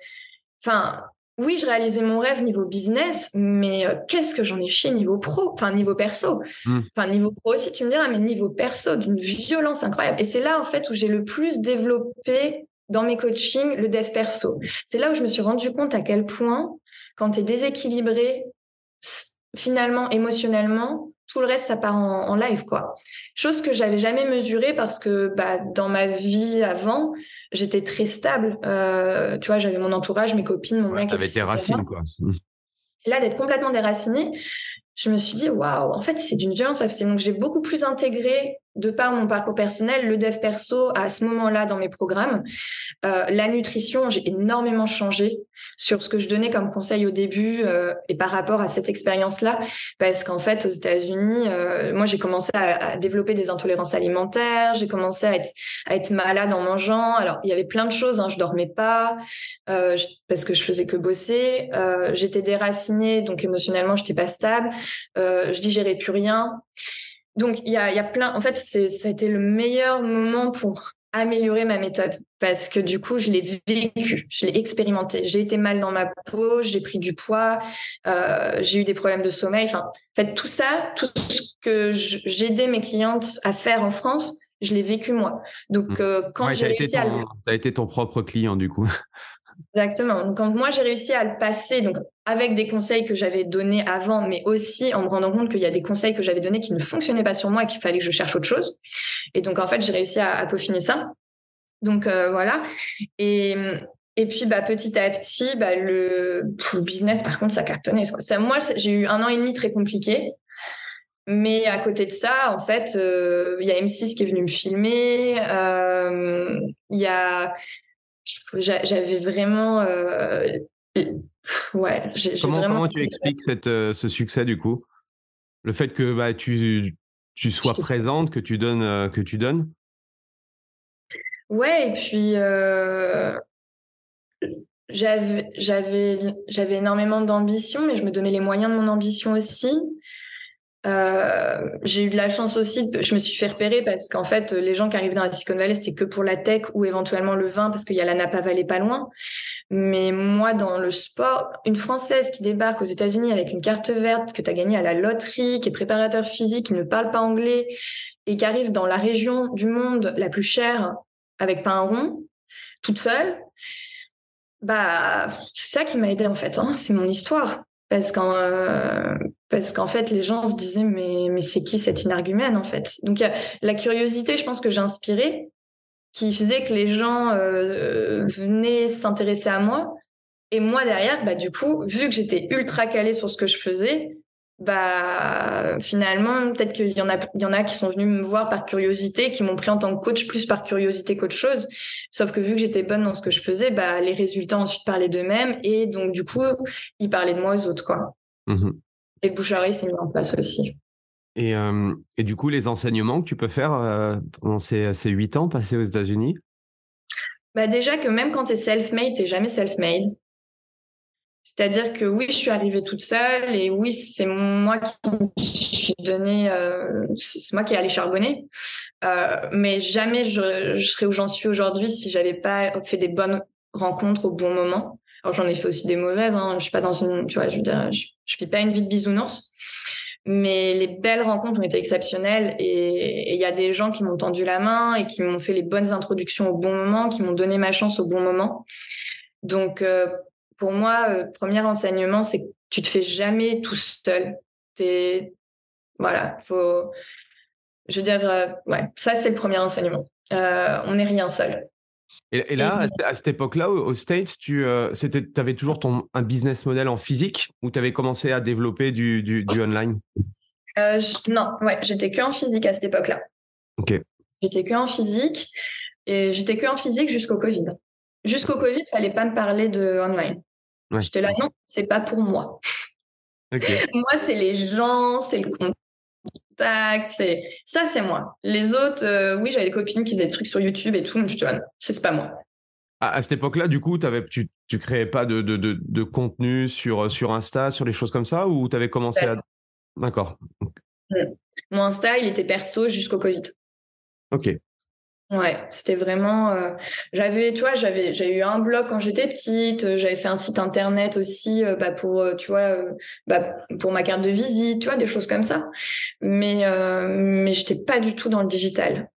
B: enfin oui, je réalisais mon rêve niveau business, mais euh, qu'est-ce que j'en ai chié niveau pro, enfin niveau perso? Hmm. Enfin niveau pro aussi, tu me diras, mais niveau perso, d'une violence incroyable. Et c'est là en fait où j'ai le plus développé dans mes coachings le dev perso. C'est là où je me suis rendu compte à quel point, quand tu es déséquilibré, finalement, émotionnellement, tout le reste, ça part en, live, quoi. Chose que j'avais jamais mesurée parce que bah, dans ma vie avant, j'étais très stable. Euh, tu vois, j'avais mon entourage, mes copines, mon mec.
C: T'avais tes racines, quoi.
B: là, d'être complètement déracinée, je me suis dit, waouh, en fait, c'est d'une violence possible. Donc, j'ai beaucoup plus intégré, de par mon parcours personnel, le dev perso à ce moment-là dans mes programmes. Euh, la nutrition, j'ai énormément changé sur ce que je donnais comme conseil au début euh, et par rapport à cette expérience-là, parce qu'en fait, aux États-Unis, euh, moi, j'ai commencé à, à, développer des intolérances alimentaires, j'ai commencé à être, à être malade en mangeant. Alors, il y avait plein de choses, hein, je dormais pas euh, parce que je faisais que bosser, euh, j'étais déracinée, donc émotionnellement, j'étais pas stable, euh, je digérais plus rien. Donc, il y a, y a plein. En fait, ça a été le meilleur moment pour améliorer ma méthode parce que du coup, je l'ai vécu, je l'ai expérimenté. J'ai été mal dans ma peau, j'ai pris du poids, euh, j'ai eu des problèmes de sommeil. Enfin, en fait, tout ça, tout ce que j'aidais mes clientes à faire en France, je l'ai vécu moi. Donc, mmh. quand j'ai réussi à.
C: Tu as été ton propre client, du coup.
B: Exactement. Donc, moi, j'ai réussi à le passer, donc avec des conseils que j'avais donnés avant, mais aussi en me rendant compte qu'il y a des conseils que j'avais donnés qui ne fonctionnaient pas sur moi et qu'il fallait que je cherche autre chose. Et donc, en fait, j'ai réussi à, peaufiner ça. Donc, euh, voilà. Et, et puis, bah, petit à petit, bah, le, business, par contre, ça cartonnait. Ça, moi, j'ai eu un an et demi très compliqué. Mais à côté de ça, en fait, euh, il y a M6 qui est venu me filmer. Euh, il y a j'avais vraiment. Euh, ouais,
C: comment,
B: vraiment...
C: comment tu expliques cette, euh, ce succès du coup? Le fait que bah, tu, tu sois présente, que tu donnes. Euh, que tu donnes?
B: Ouais, et puis. J'avais, j'avais énormément d'ambition, mais je me donnais les moyens de mon ambition aussi. Euh, j'ai eu de la chance aussi, je me suis fait repérer parce qu'en fait, les gens qui arrivaient dans la Silicon Valley, c'était que pour la tech ou éventuellement le vin parce qu'il y a la Napa Valley pas loin. Mais moi, dans le sport, une Française qui débarque aux États-Unis avec une carte verte que tu as gagnée à la loterie, qui est préparateur physique, qui ne parle pas anglais et qui arrive dans la région du monde la plus chère avec pas un rond, toute seule, bah, c'est ça qui m'a aidé en fait. Hein. C'est mon histoire parce qu'en euh, parce qu'en fait les gens se disaient mais mais c'est qui cette inargumène en fait? Donc la curiosité je pense que j'ai inspiré qui faisait que les gens euh, venaient s'intéresser à moi. Et moi derrière bah du coup vu que j'étais ultra calée sur ce que je faisais bah finalement peut-être qu'il y en a il y en a qui sont venus me voir par curiosité qui m'ont pris en tant que coach plus par curiosité qu'autre chose. Sauf que vu que j'étais bonne dans ce que je faisais bah les résultats ensuite parlaient d'eux-mêmes et donc du coup ils parlaient de moi aux autres quoi. Mmh et le bouche s'est mis en place aussi.
C: Et, euh, et, du coup les enseignements que tu peux faire euh, pendant ces huit ans passés aux États-Unis?
B: Bah déjà que même quand tu es self-made t'es jamais self-made c'est-à-dire que oui, je suis arrivée toute seule et oui, c'est moi qui suis donné, euh, c'est moi qui ai allé charbonner. Euh, mais jamais je, je, serais où j'en suis aujourd'hui si j'avais pas fait des bonnes rencontres au bon moment. Alors j'en ai fait aussi des mauvaises. Hein. Je suis pas dans une, tu vois, je veux dire, je, je vis pas une vie de bisounours. Mais les belles rencontres ont été exceptionnelles et il y a des gens qui m'ont tendu la main et qui m'ont fait les bonnes introductions au bon moment, qui m'ont donné ma chance au bon moment. Donc, euh, pour moi, euh, premier enseignement, c'est que tu te fais jamais tout seul. T'es, voilà, faut, je veux dire, euh, ouais, ça c'est le premier enseignement. Euh, on n'est rien seul.
C: Et, là, à cette époque-là, aux States, tu avais toujours ton, un business model en physique ou tu avais commencé à développer du, du, online?
B: Non, ouais, j'étais que en physique à cette époque-là.
C: Ok.
B: J'étais que en physique et j'étais que en physique jusqu'au Covid. Jusqu'au Covid, il fallait pas me parler de online. Je J'étais là, non, c'est pas pour moi. moi, c'est les gens, c'est le contact, c'est ça, c'est moi. Les autres, euh, oui, j'avais des copines qui faisaient des trucs sur YouTube et tout, mais je te c'est pas moi.
C: À, cette époque-là, du coup, avais, tu, tu créais pas de, de, de, contenu sur, sur Insta, sur les choses comme ça, ou tu avais commencé à. D'accord.
B: Mon Insta, il était perso jusqu'au Covid.
C: Ok.
B: Ouais, c'était vraiment. Euh, j'avais, tu vois, j'avais, j'ai eu un blog quand j'étais petite. Euh, j'avais fait un site internet aussi, euh, bah, pour, tu vois, bah, pour ma carte de visite, tu vois, des choses comme ça. Mais, mais j'étais pas du tout dans le digital.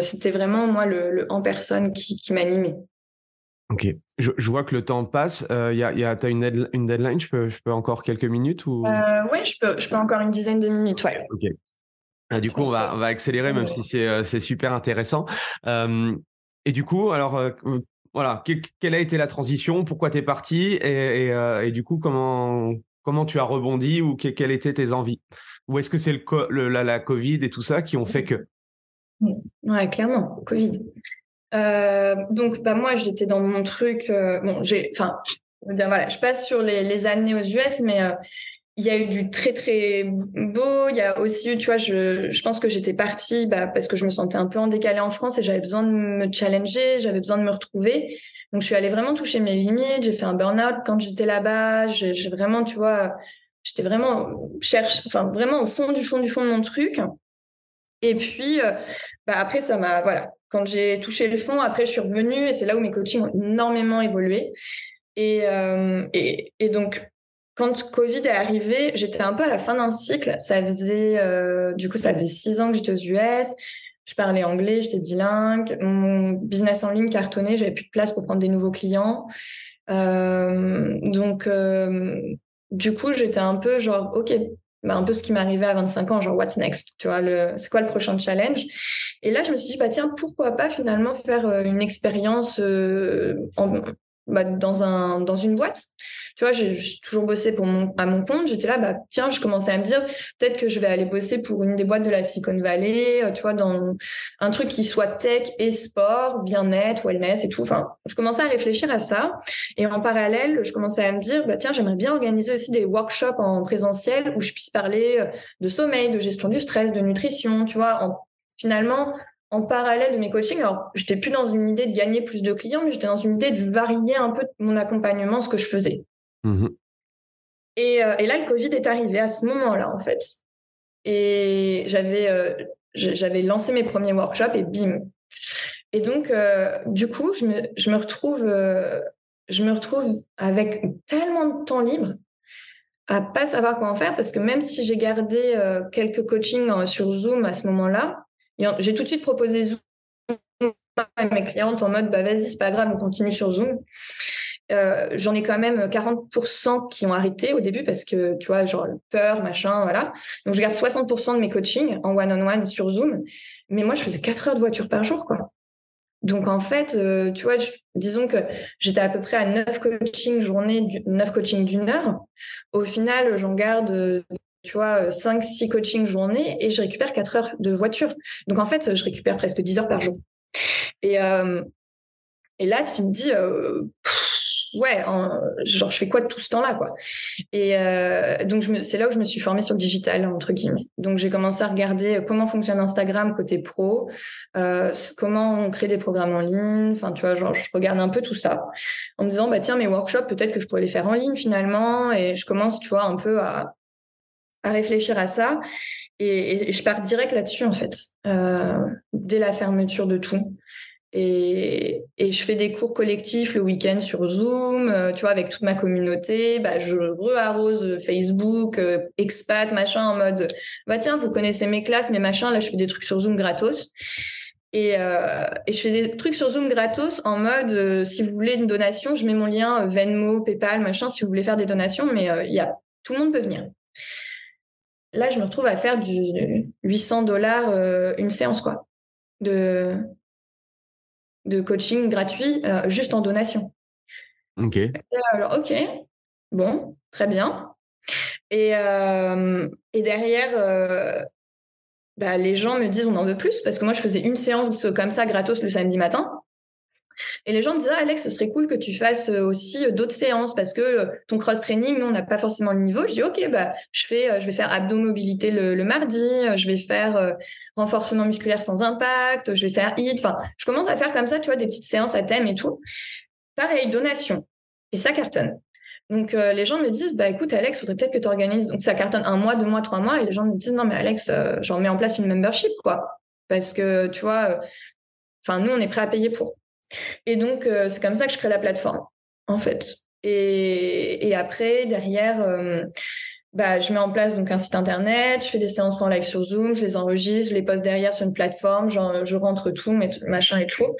B: c'était vraiment moi le, en personne qui, qui m'animait.
C: Ok, je, je, vois que le temps passe. Il y a, y a, as une, une deadline. Je peux, je peux encore quelques minutes ou?
B: Ouais, je peux, je peux encore une dizaine de minutes. Ouais.
C: Ok. Ah, du coup, on va, accélérer, même si c'est euh, super intéressant. et du coup, alors, euh, voilà, quelle a été la transition? Pourquoi tu es parti? Et, euh, du coup, comment, comment tu as rebondi ou quelles étaient tes envies? Ou est-ce que c'est le, la, Covid et tout ça qui ont fait que?
B: Ouais, clairement, Covid. donc, bah, moi, j'étais dans mon truc. bon, j'ai, enfin, voilà, je passe sur les, années aux US, mais il y a eu du très très beau. Il y a aussi eu, tu vois, je, je pense que j'étais partie bah, parce que je me sentais un peu en décalé en France et j'avais besoin de me challenger, j'avais besoin de me retrouver. Donc je suis allée vraiment toucher mes limites. J'ai fait un burn-out quand j'étais là-bas. J'ai vraiment, tu vois, j'étais vraiment cherche, enfin vraiment au fond du fond du fond de mon truc. Et puis, euh, bah, après ça m'a, voilà, quand j'ai touché le fond, après je suis revenue et c'est là où mes coachings ont énormément évolué. Et, euh, et, et donc quand Covid est arrivé, j'étais un peu à la fin d'un cycle. Ça faisait, euh, du coup, ça faisait six ans que j'étais aux US. je parlais anglais, j'étais bilingue, mon business en ligne cartonnait, j'avais plus de place pour prendre des nouveaux clients. donc, du coup, j'étais un peu genre, ok, bah, un peu ce qui m'arrivait à 25 ans, genre what's next, tu vois, c'est quoi le prochain challenge? Et là, je me suis dit, bah tiens, pourquoi pas finalement faire euh, une expérience euh, en, bah, dans, un, dans une boîte? Tu vois, j'ai toujours bossé pour mon, à mon compte. J'étais là, bah, tiens, je commençais à me dire, peut-être que je vais aller bosser pour une des boîtes de la Silicon Valley, euh, tu vois, dans un truc qui soit tech et sport, bien-être, wellness et tout. Enfin, je commençais à réfléchir à ça. Et en parallèle, je commençais à me dire, bah, tiens, j'aimerais bien organiser aussi des workshops en présentiel où je puisse parler euh, de sommeil, de gestion du stress, de nutrition, tu vois, en, finalement, en parallèle de mes coachings, alors j'étais plus dans une idée de gagner plus de clients, mais j'étais dans une idée de varier un peu mon accompagnement, ce que je faisais. Mmh et, euh, et, là, le Covid est arrivé à ce moment-là, en fait. Et j'avais euh, j'avais lancé mes premiers workshops et bim. Et donc, euh, du coup, je me, je me retrouve je me retrouve avec tellement de temps libre à pas savoir quoi en faire parce que même si j'ai gardé quelques coachings sur Zoom à ce moment-là, j'ai tout de suite proposé Zoom à mes clientes en mode bah vas-y c'est pas grave on continue sur Zoom euh, j'en ai quand même 40% qui ont arrêté au début parce que tu vois genre peur machin voilà donc je garde 60% de mes coachings en one-on-one sur Zoom mais moi je faisais 4 heures de voiture par jour quoi donc en fait euh, tu vois disons que j'étais à peu près à 9 coachings journée 9 coachings d'une heure au final j'en garde tu vois, 5, 6 coachings journée et je récupère 4 heures de voiture. Donc, en fait, je récupère presque 10 heures par jour. Et, euh, et là, tu me dis, ouais, genre, je fais quoi de tout ce temps-là, quoi. Et euh, donc, c'est là où je me suis formée sur le digital, entre guillemets. Donc, j'ai commencé à regarder comment fonctionne Instagram côté pro, comment on crée des programmes en ligne. Enfin, tu vois, genre, je regarde un peu tout ça en me disant, bah, tiens, mes workshops, peut-être que je pourrais les faire en ligne finalement. Et je commence, tu vois, un peu à, à réfléchir à ça. Et, je pars direct là-dessus, en fait, euh, dès la fermeture de tout. Et, je fais des cours collectifs le week-end sur Zoom, euh, tu vois, avec toute ma communauté. Bah, je re-arrose Facebook, euh, expat, machin, en mode, bah tiens, vous connaissez mes classes, mes machins, là, je fais des trucs sur Zoom gratos. Et, je fais des trucs sur Zoom gratos en mode, si vous voulez une donation, je mets mon lien Venmo, PayPal, machin, si vous voulez faire des donations, mais il y a, tout le monde peut venir là, je me retrouve à faire du 800 dollars euh, une séance, quoi, de, de coaching gratuit, euh, juste en donation.
C: Ok.
B: Alors, ok, bon, très bien. Et, euh, et derrière, bah, les gens me disent on en veut plus parce que moi, je faisais une séance comme ça gratos le samedi matin. Et les gens me disent, ah, Alex, ce serait cool que tu fasses euh, aussi euh, d'autres séances parce que euh, ton cross-training, nous, on n'a pas forcément le niveau. Je dis, OK, bah, je, fais, je vais faire abdos-mobilité le, mardi, je vais faire renforcement musculaire sans impact, je vais faire HIIT. Enfin, je commence à faire comme ça, tu vois, des petites séances à thème et tout. Pareil, donation. Et ça cartonne. Donc, les gens me disent, bah, écoute, Alex, il faudrait peut-être que tu organises. Donc, ça cartonne un mois, deux mois, trois mois. Et les gens me disent, non, mais Alex, j'en mets en place une membership, quoi. Parce que, tu vois, enfin, nous, on est prêt à payer pour. Et donc, euh, c'est comme ça que je crée la plateforme, en fait. Et, après, derrière, euh, bah, je mets en place donc un site internet, je fais des séances en live sur Zoom, je les enregistre, je les poste derrière sur une plateforme, je rentre tout, machin et tout.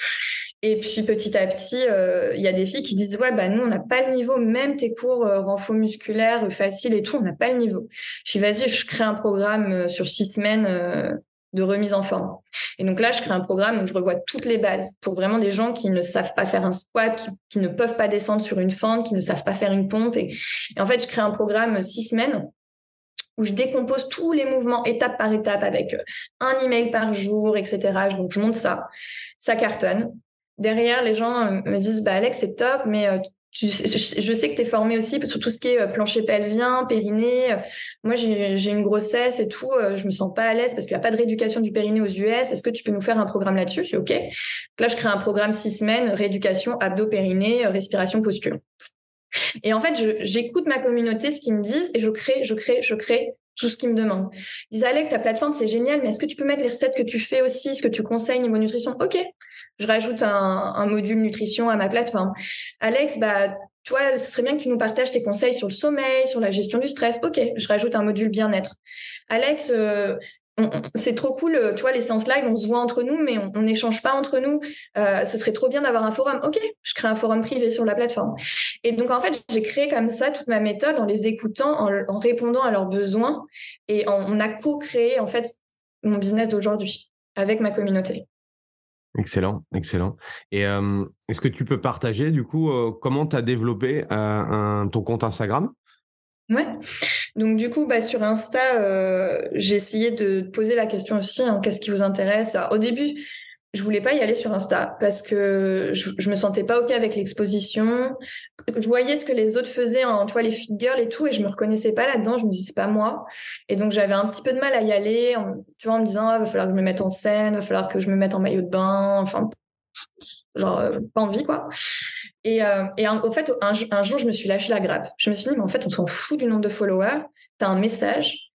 B: Et puis petit à petit, euh, il y a des filles qui disent ouais bah nous on n'a pas le niveau, même tes cours euh, renfo musculaire facile et tout, on n'a pas le niveau. Je dis vas-y, je crée un programme sur six semaines de remise en forme. Et donc là, je crée un programme où je revois toutes les bases pour vraiment des gens qui ne savent pas faire un squat, qui, ne peuvent pas descendre sur une fente, qui ne savent pas faire une pompe. Et, en fait, je crée un programme six semaines où je décompose tous les mouvements étape par étape avec euh, un email par jour, etc. Donc, je monte ça. Ça cartonne. Derrière, les gens euh, me disent, bah, Alex, c'est top, mais je sais que tu es formé aussi sur tout ce qui est euh, plancher pelvien, périnée. Moi, j'ai une grossesse et tout. Euh, je me sens pas à l'aise parce qu'il n'y a pas de rééducation du périnée aux US. Est-ce que tu peux nous faire un programme là-dessus? Je dis OK. Là, je crée un programme six semaines, rééducation, abdos, périnée, euh, respiration, posture. Et en fait, j'écoute ma communauté, ce qu'ils me disent, et je crée, je crée, je crée tout ce qu'ils me demandent. Ils disent, Alec, ta plateforme, c'est génial, mais est-ce que tu peux mettre les recettes que tu fais aussi, ce que tu conseilles niveau nutrition? OK je rajoute un, module nutrition à ma plateforme. Alex, bah, tu vois, ce serait bien que tu nous partages tes conseils sur le sommeil, sur la gestion du stress. OK, je rajoute un module bien-être. Alex, euh, c'est trop cool, euh, tu vois, les séances live, on se voit entre nous, mais on n'échange pas entre nous. Euh, ce serait trop bien d'avoir un forum. Ok, je crée un forum privé sur la plateforme. Et donc, en fait, j'ai créé comme ça toute ma méthode en les écoutant, en, répondant à leurs besoins. Et on a co-créé, en fait, mon business d'aujourd'hui avec ma communauté.
C: Excellent, excellent. Et est-ce que tu peux partager, du coup, comment tu as développé ton compte Instagram?
B: Ouais. Donc du coup, bah, sur Insta, j'ai essayé de poser la question aussi, hein, qu'est-ce qui vous intéresse? Au début, je voulais pas y aller sur Insta parce que je, je me sentais pas ok avec l'exposition. Je voyais ce que les autres faisaient, en, tu vois, les fit girls et tout, et je me reconnaissais pas là-dedans. Je me disais c'est pas moi. Et donc j'avais un petit peu de mal à y aller, en, tu vois, en me disant ah, va falloir que je me mette en scène, va falloir que je me mette en maillot de bain, enfin genre euh, pas envie quoi. Et, euh, et au fait, un, un, jour, je me suis lâché la grappe. Je me suis dit, mais en fait, on s'en fout du nombre de followers. Tu as un message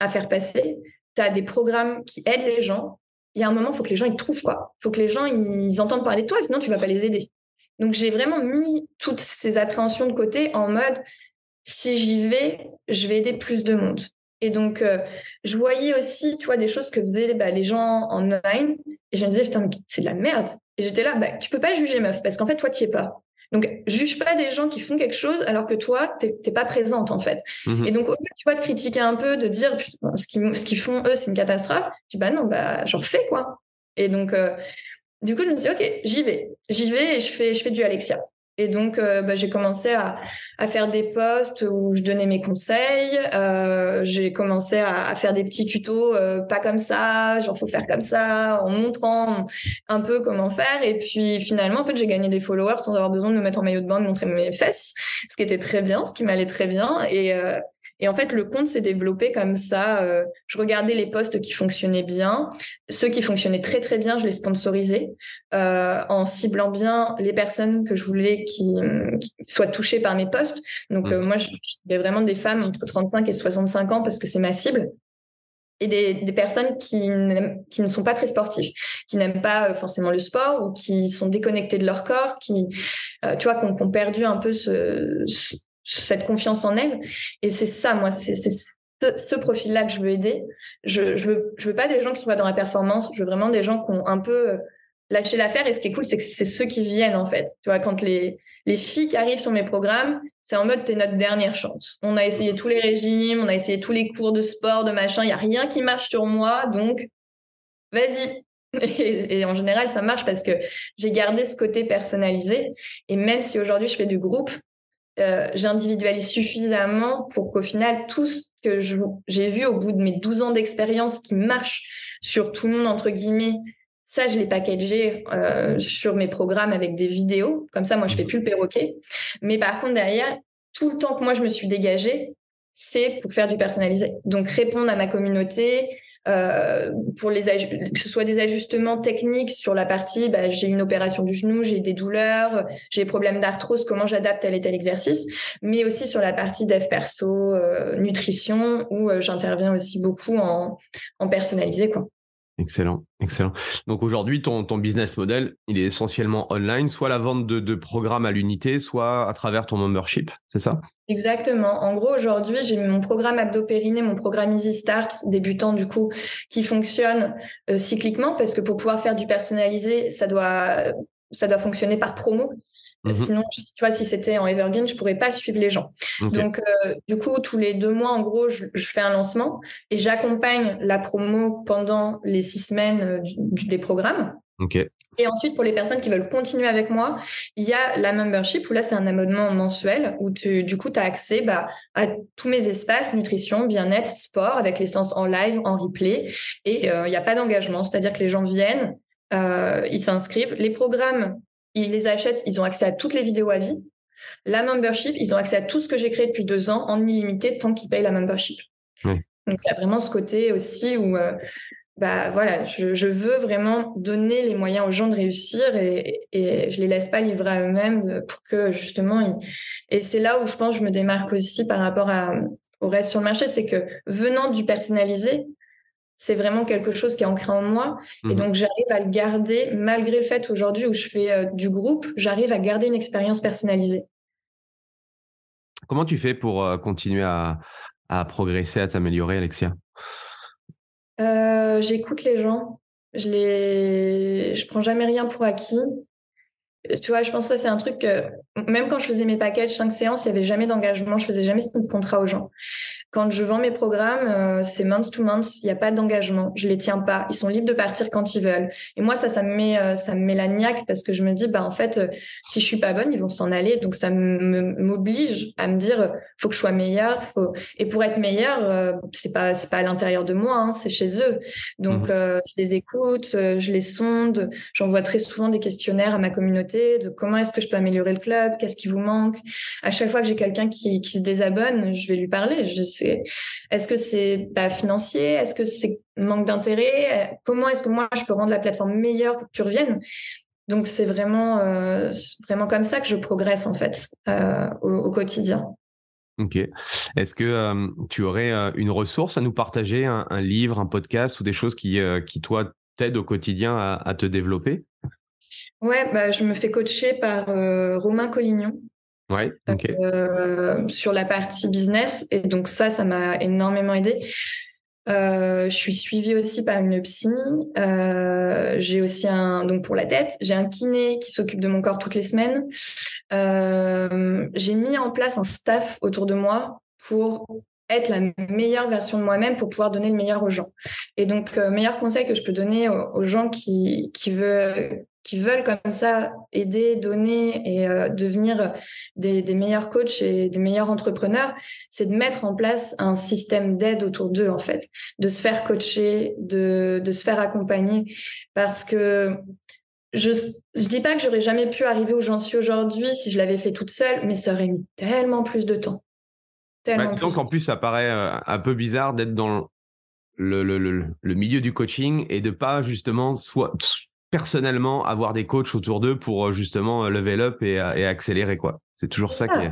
B: à faire passer. Tu as des programmes qui aident les gens. Il y a un moment, il faut que les gens ils trouvent quoi. Il faut que les gens ils entendent parler de toi, sinon tu vas pas les aider. Donc j'ai vraiment mis toutes ces appréhensions de côté en mode si j'y vais, je vais aider plus de monde. Et donc euh, je voyais aussi, tu vois, des choses que faisaient bah, les gens en online, et je me disais putain, c'est de la merde. Et j'étais là, bah, tu peux pas juger meuf, parce qu'en fait, toi, tu es pas. Donc, juge pas des gens qui font quelque chose alors que toi, t'es pas présente, en fait. Mhm. Et donc, tu vois, de critiquer un peu, de dire ce qu'ils ce qu'ils font, eux, c'est une catastrophe, tu dis, bah non, bah, j'en fais, quoi. Et donc, euh, du coup, je me dis, OK, j'y vais. J'y vais et je fais, je fais du Alexia. Et donc, euh, bah, j'ai commencé à, à, faire des posts où je donnais mes conseils. Euh, j'ai commencé à, faire des petits tutos, euh, pas comme ça, genre faut faire comme ça, en montrant un peu comment faire. Et puis finalement, en fait, j'ai gagné des followers sans avoir besoin de me mettre en maillot de bain, de montrer mes fesses, ce qui était très bien, ce qui m'allait très bien. Et, et en fait, le compte s'est développé comme ça. Euh, je regardais les posts qui fonctionnaient bien. Ceux qui fonctionnaient très, très bien, je les sponsorisais euh, en ciblant bien les personnes que je voulais qui, soient touchées par mes posts. Donc, mmh. euh, moi, j'ai vraiment des femmes entre 35 et 65 ans parce que c'est ma cible et des, des, personnes qui, qui ne sont pas très sportifs, qui n'aiment pas forcément le sport ou qui sont déconnectés de leur corps, qui, tu vois, qui ont, perdu un peu ce, cette confiance en elle. Et c'est ça, moi, c'est ce, profil-là que je veux aider. Je, je, veux, pas des gens qui soient dans la performance. Je veux vraiment des gens qui ont un peu euh, lâché l'affaire. Et ce qui est cool, c'est que c'est ceux qui viennent, en fait. Tu vois, quand les, les filles qui arrivent sur mes programmes, c'est en mode, t'es notre dernière chance. On a essayé tous les régimes, on a essayé tous les cours de sport, de machin. Il y a rien qui marche sur moi. Donc, vas-y. Et, en général, ça marche parce que j'ai gardé ce côté personnalisé. Et même si aujourd'hui je fais du groupe, euh, j'individualise suffisamment pour qu'au final, tout ce que j'ai vu au bout de mes 12 ans d'expérience qui marche sur tout le monde, entre guillemets, ça, je l'ai packagé euh, sur mes programmes avec des vidéos. Comme ça, moi, je fais plus le perroquet. Mais par contre, derrière, tout le temps que moi, je me suis dégagée, c'est pour faire du personnalisé. Donc, répondre à ma communauté, euh, pour les que ce soit des ajustements techniques sur la partie bah, j'ai une opération du genou, j'ai des douleurs, j'ai des problèmes d'arthrose, comment j'adapte tel et tel exercice, mais aussi sur la partie dev perso, euh, nutrition où euh, j'interviens aussi beaucoup en, en personnalisé quoi.
C: Excellent, excellent. Donc aujourd'hui, ton, business model, il est essentiellement online, soit la vente de, programmes à l'unité, soit à travers ton membership, c'est ça?
B: Exactement. En gros, aujourd'hui, j'ai mon programme Abdo Périnée, mon programme Easy Start, débutant du coup, qui fonctionne euh, cycliquement parce que pour pouvoir faire du personnalisé, ça doit, ça doit fonctionner par promo. Mmh Sinon, tu vois, si c'était en evergreen, je pourrais pas suivre les gens. Donc, euh, du coup, tous les deux mois, en gros, je, fais un lancement et j'accompagne la promo pendant les six semaines euh, des programmes. Et ensuite, pour les personnes qui veulent continuer avec moi, il y a la membership où là, c'est un abonnement mensuel où tu, du coup, tu as accès bah, à tous mes espaces, nutrition, bien-être, sport, avec les séances en live, en replay. Et euh, il n'y a pas d'engagement, c'est-à-dire que les gens viennent, ils s'inscrivent. Les programmes ils les achètent, ils ont accès à toutes les vidéos à vie. La membership, ils ont accès à tout ce que j'ai créé depuis deux ans en illimité tant qu'ils payent la membership. Donc il y a vraiment ce côté aussi où euh, bah voilà, je, veux vraiment donner les moyens aux gens de réussir et, et je les laisse pas livrer à eux-mêmes pour que justement et c'est là où je pense que je me démarque aussi par rapport à, au reste sur le marché, c'est que venant du personnalisé, c'est vraiment quelque chose qui est ancré en moi. Et mhm. donc, j'arrive à le garder, malgré le fait aujourd'hui où je fais euh, du groupe, j'arrive à garder une expérience personnalisée.
C: Comment tu fais pour euh, continuer à, progresser, à t'améliorer, Alexia?
B: J'écoute les gens. Je les, je prends jamais rien pour acquis. Tu vois, je pense que ça, c'est un truc que, même quand je faisais mes packages, cinq séances, il n'y avait jamais d'engagement, je faisais jamais de contrat aux gens. Quand je vends mes programmes, euh, c'est month to month, il n'y a pas d'engagement, je les tiens pas, ils sont libres de partir quand ils veulent. Et moi, ça, ça me met, euh, ça me met la niaque parce que je me dis, bah en fait, euh, si je suis pas bonne, ils vont s'en aller. Donc ça m'oblige à me dire, faut que je sois meilleure, faut. Et pour être meilleure, c'est pas, c'est pas à l'intérieur de moi, hein, c'est chez eux. Donc mmh je les écoute, je les sonde, j'envoie très souvent des questionnaires à ma communauté de comment est-ce que je peux améliorer le club, qu'est-ce qui vous manque. À chaque fois que j'ai quelqu'un qui, qui se désabonne, je vais lui parler. Je sais est-ce que c'est pas financier? Est-ce que c'est manque d'intérêt? Comment est-ce que moi je peux rendre la plateforme meilleure pour que tu reviennes? Donc c'est vraiment euh, vraiment comme ça que je progresse en fait euh, au, quotidien.
C: Ok. Est-ce que euh, tu aurais une ressource à nous partager, un, livre, un podcast ou des choses qui, qui toi, t'aident au quotidien à, te développer?
B: Ouais, bah, je me fais coacher par Romain Collignon, Euh, sur la partie business. Et donc ça, ça m'a énormément aidé. Euh, je suis suivie aussi par une psy. Euh, j'ai aussi un donc pour la tête, j'ai un kiné qui s'occupe de mon corps toutes les semaines. j'ai mis en place un staff autour de moi pour être la meilleure version de moi-même pour pouvoir donner le meilleur aux gens. Et donc, meilleur conseil que je peux donner aux, gens qui, qui veulent qui veulent comme ça aider, donner et euh, devenir des, des, meilleurs coachs et des meilleurs entrepreneurs, c'est de mettre en place un système d'aide autour d'eux, en fait, de se faire coacher, de, de se faire accompagner. Parce que je je dis pas que j'aurais jamais pu arriver où j'en suis aujourd'hui si je l'avais fait toute seule, mais ça aurait mis tellement plus de temps.
C: Tellement bah, disons qu'en plus, ça paraît euh, un peu bizarre d'être dans le, le, le, le, milieu du coaching et de pas justement soit personnellement avoir des coachs autour d'eux pour euh, justement euh, level up et, euh, et accélérer quoi. C'est toujours ça, qui est.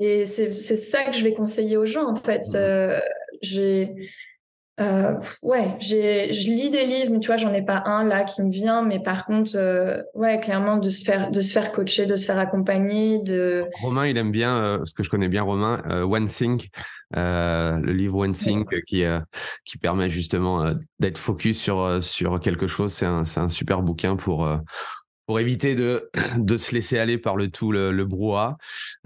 B: Et c'est ça que je vais conseiller aux gens en fait. Mmh. j'ai ouais, j'ai je lis des livres, mais tu vois, j'en ai pas un là qui me vient. Mais par contre, ouais, clairement de se faire de se faire coacher, de se faire accompagner. De
C: Romain, il aime bien ce que je connais bien Romain, One Think. Euh, le livre One Think qui euh, qui permet justement euh, d'être focus sur sur quelque chose. C'est un c'est un super bouquin pour pour éviter de, de se laisser aller par le tout le, le brouhaha.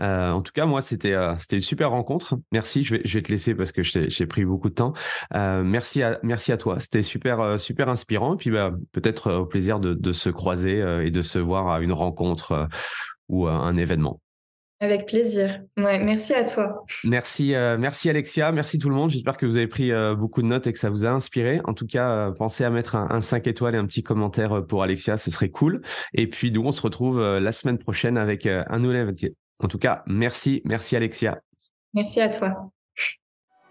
C: Euh, en tout cas, moi, c'était c'était une super rencontre. Merci. Je vais, je vais te laisser parce que j'ai pris beaucoup de temps. Euh, merci à merci à toi. C'était super super inspirant. Et puis bah, peut-être au plaisir de, de se croiser et de se voir à une rencontre ou à un événement.
B: Avec plaisir. Ouais, merci à toi.
C: Merci, euh, merci Alexia, merci tout le monde. J'espère que vous avez pris euh, beaucoup de notes et que ça vous a inspiré. En tout cas, euh, pensez à mettre un, un, 5 étoiles et un petit commentaire pour Alexia, ce serait cool. Et puis nous, on se retrouve la semaine prochaine avec un nouvel invité. En tout cas, merci, merci Alexia.
B: Merci à toi.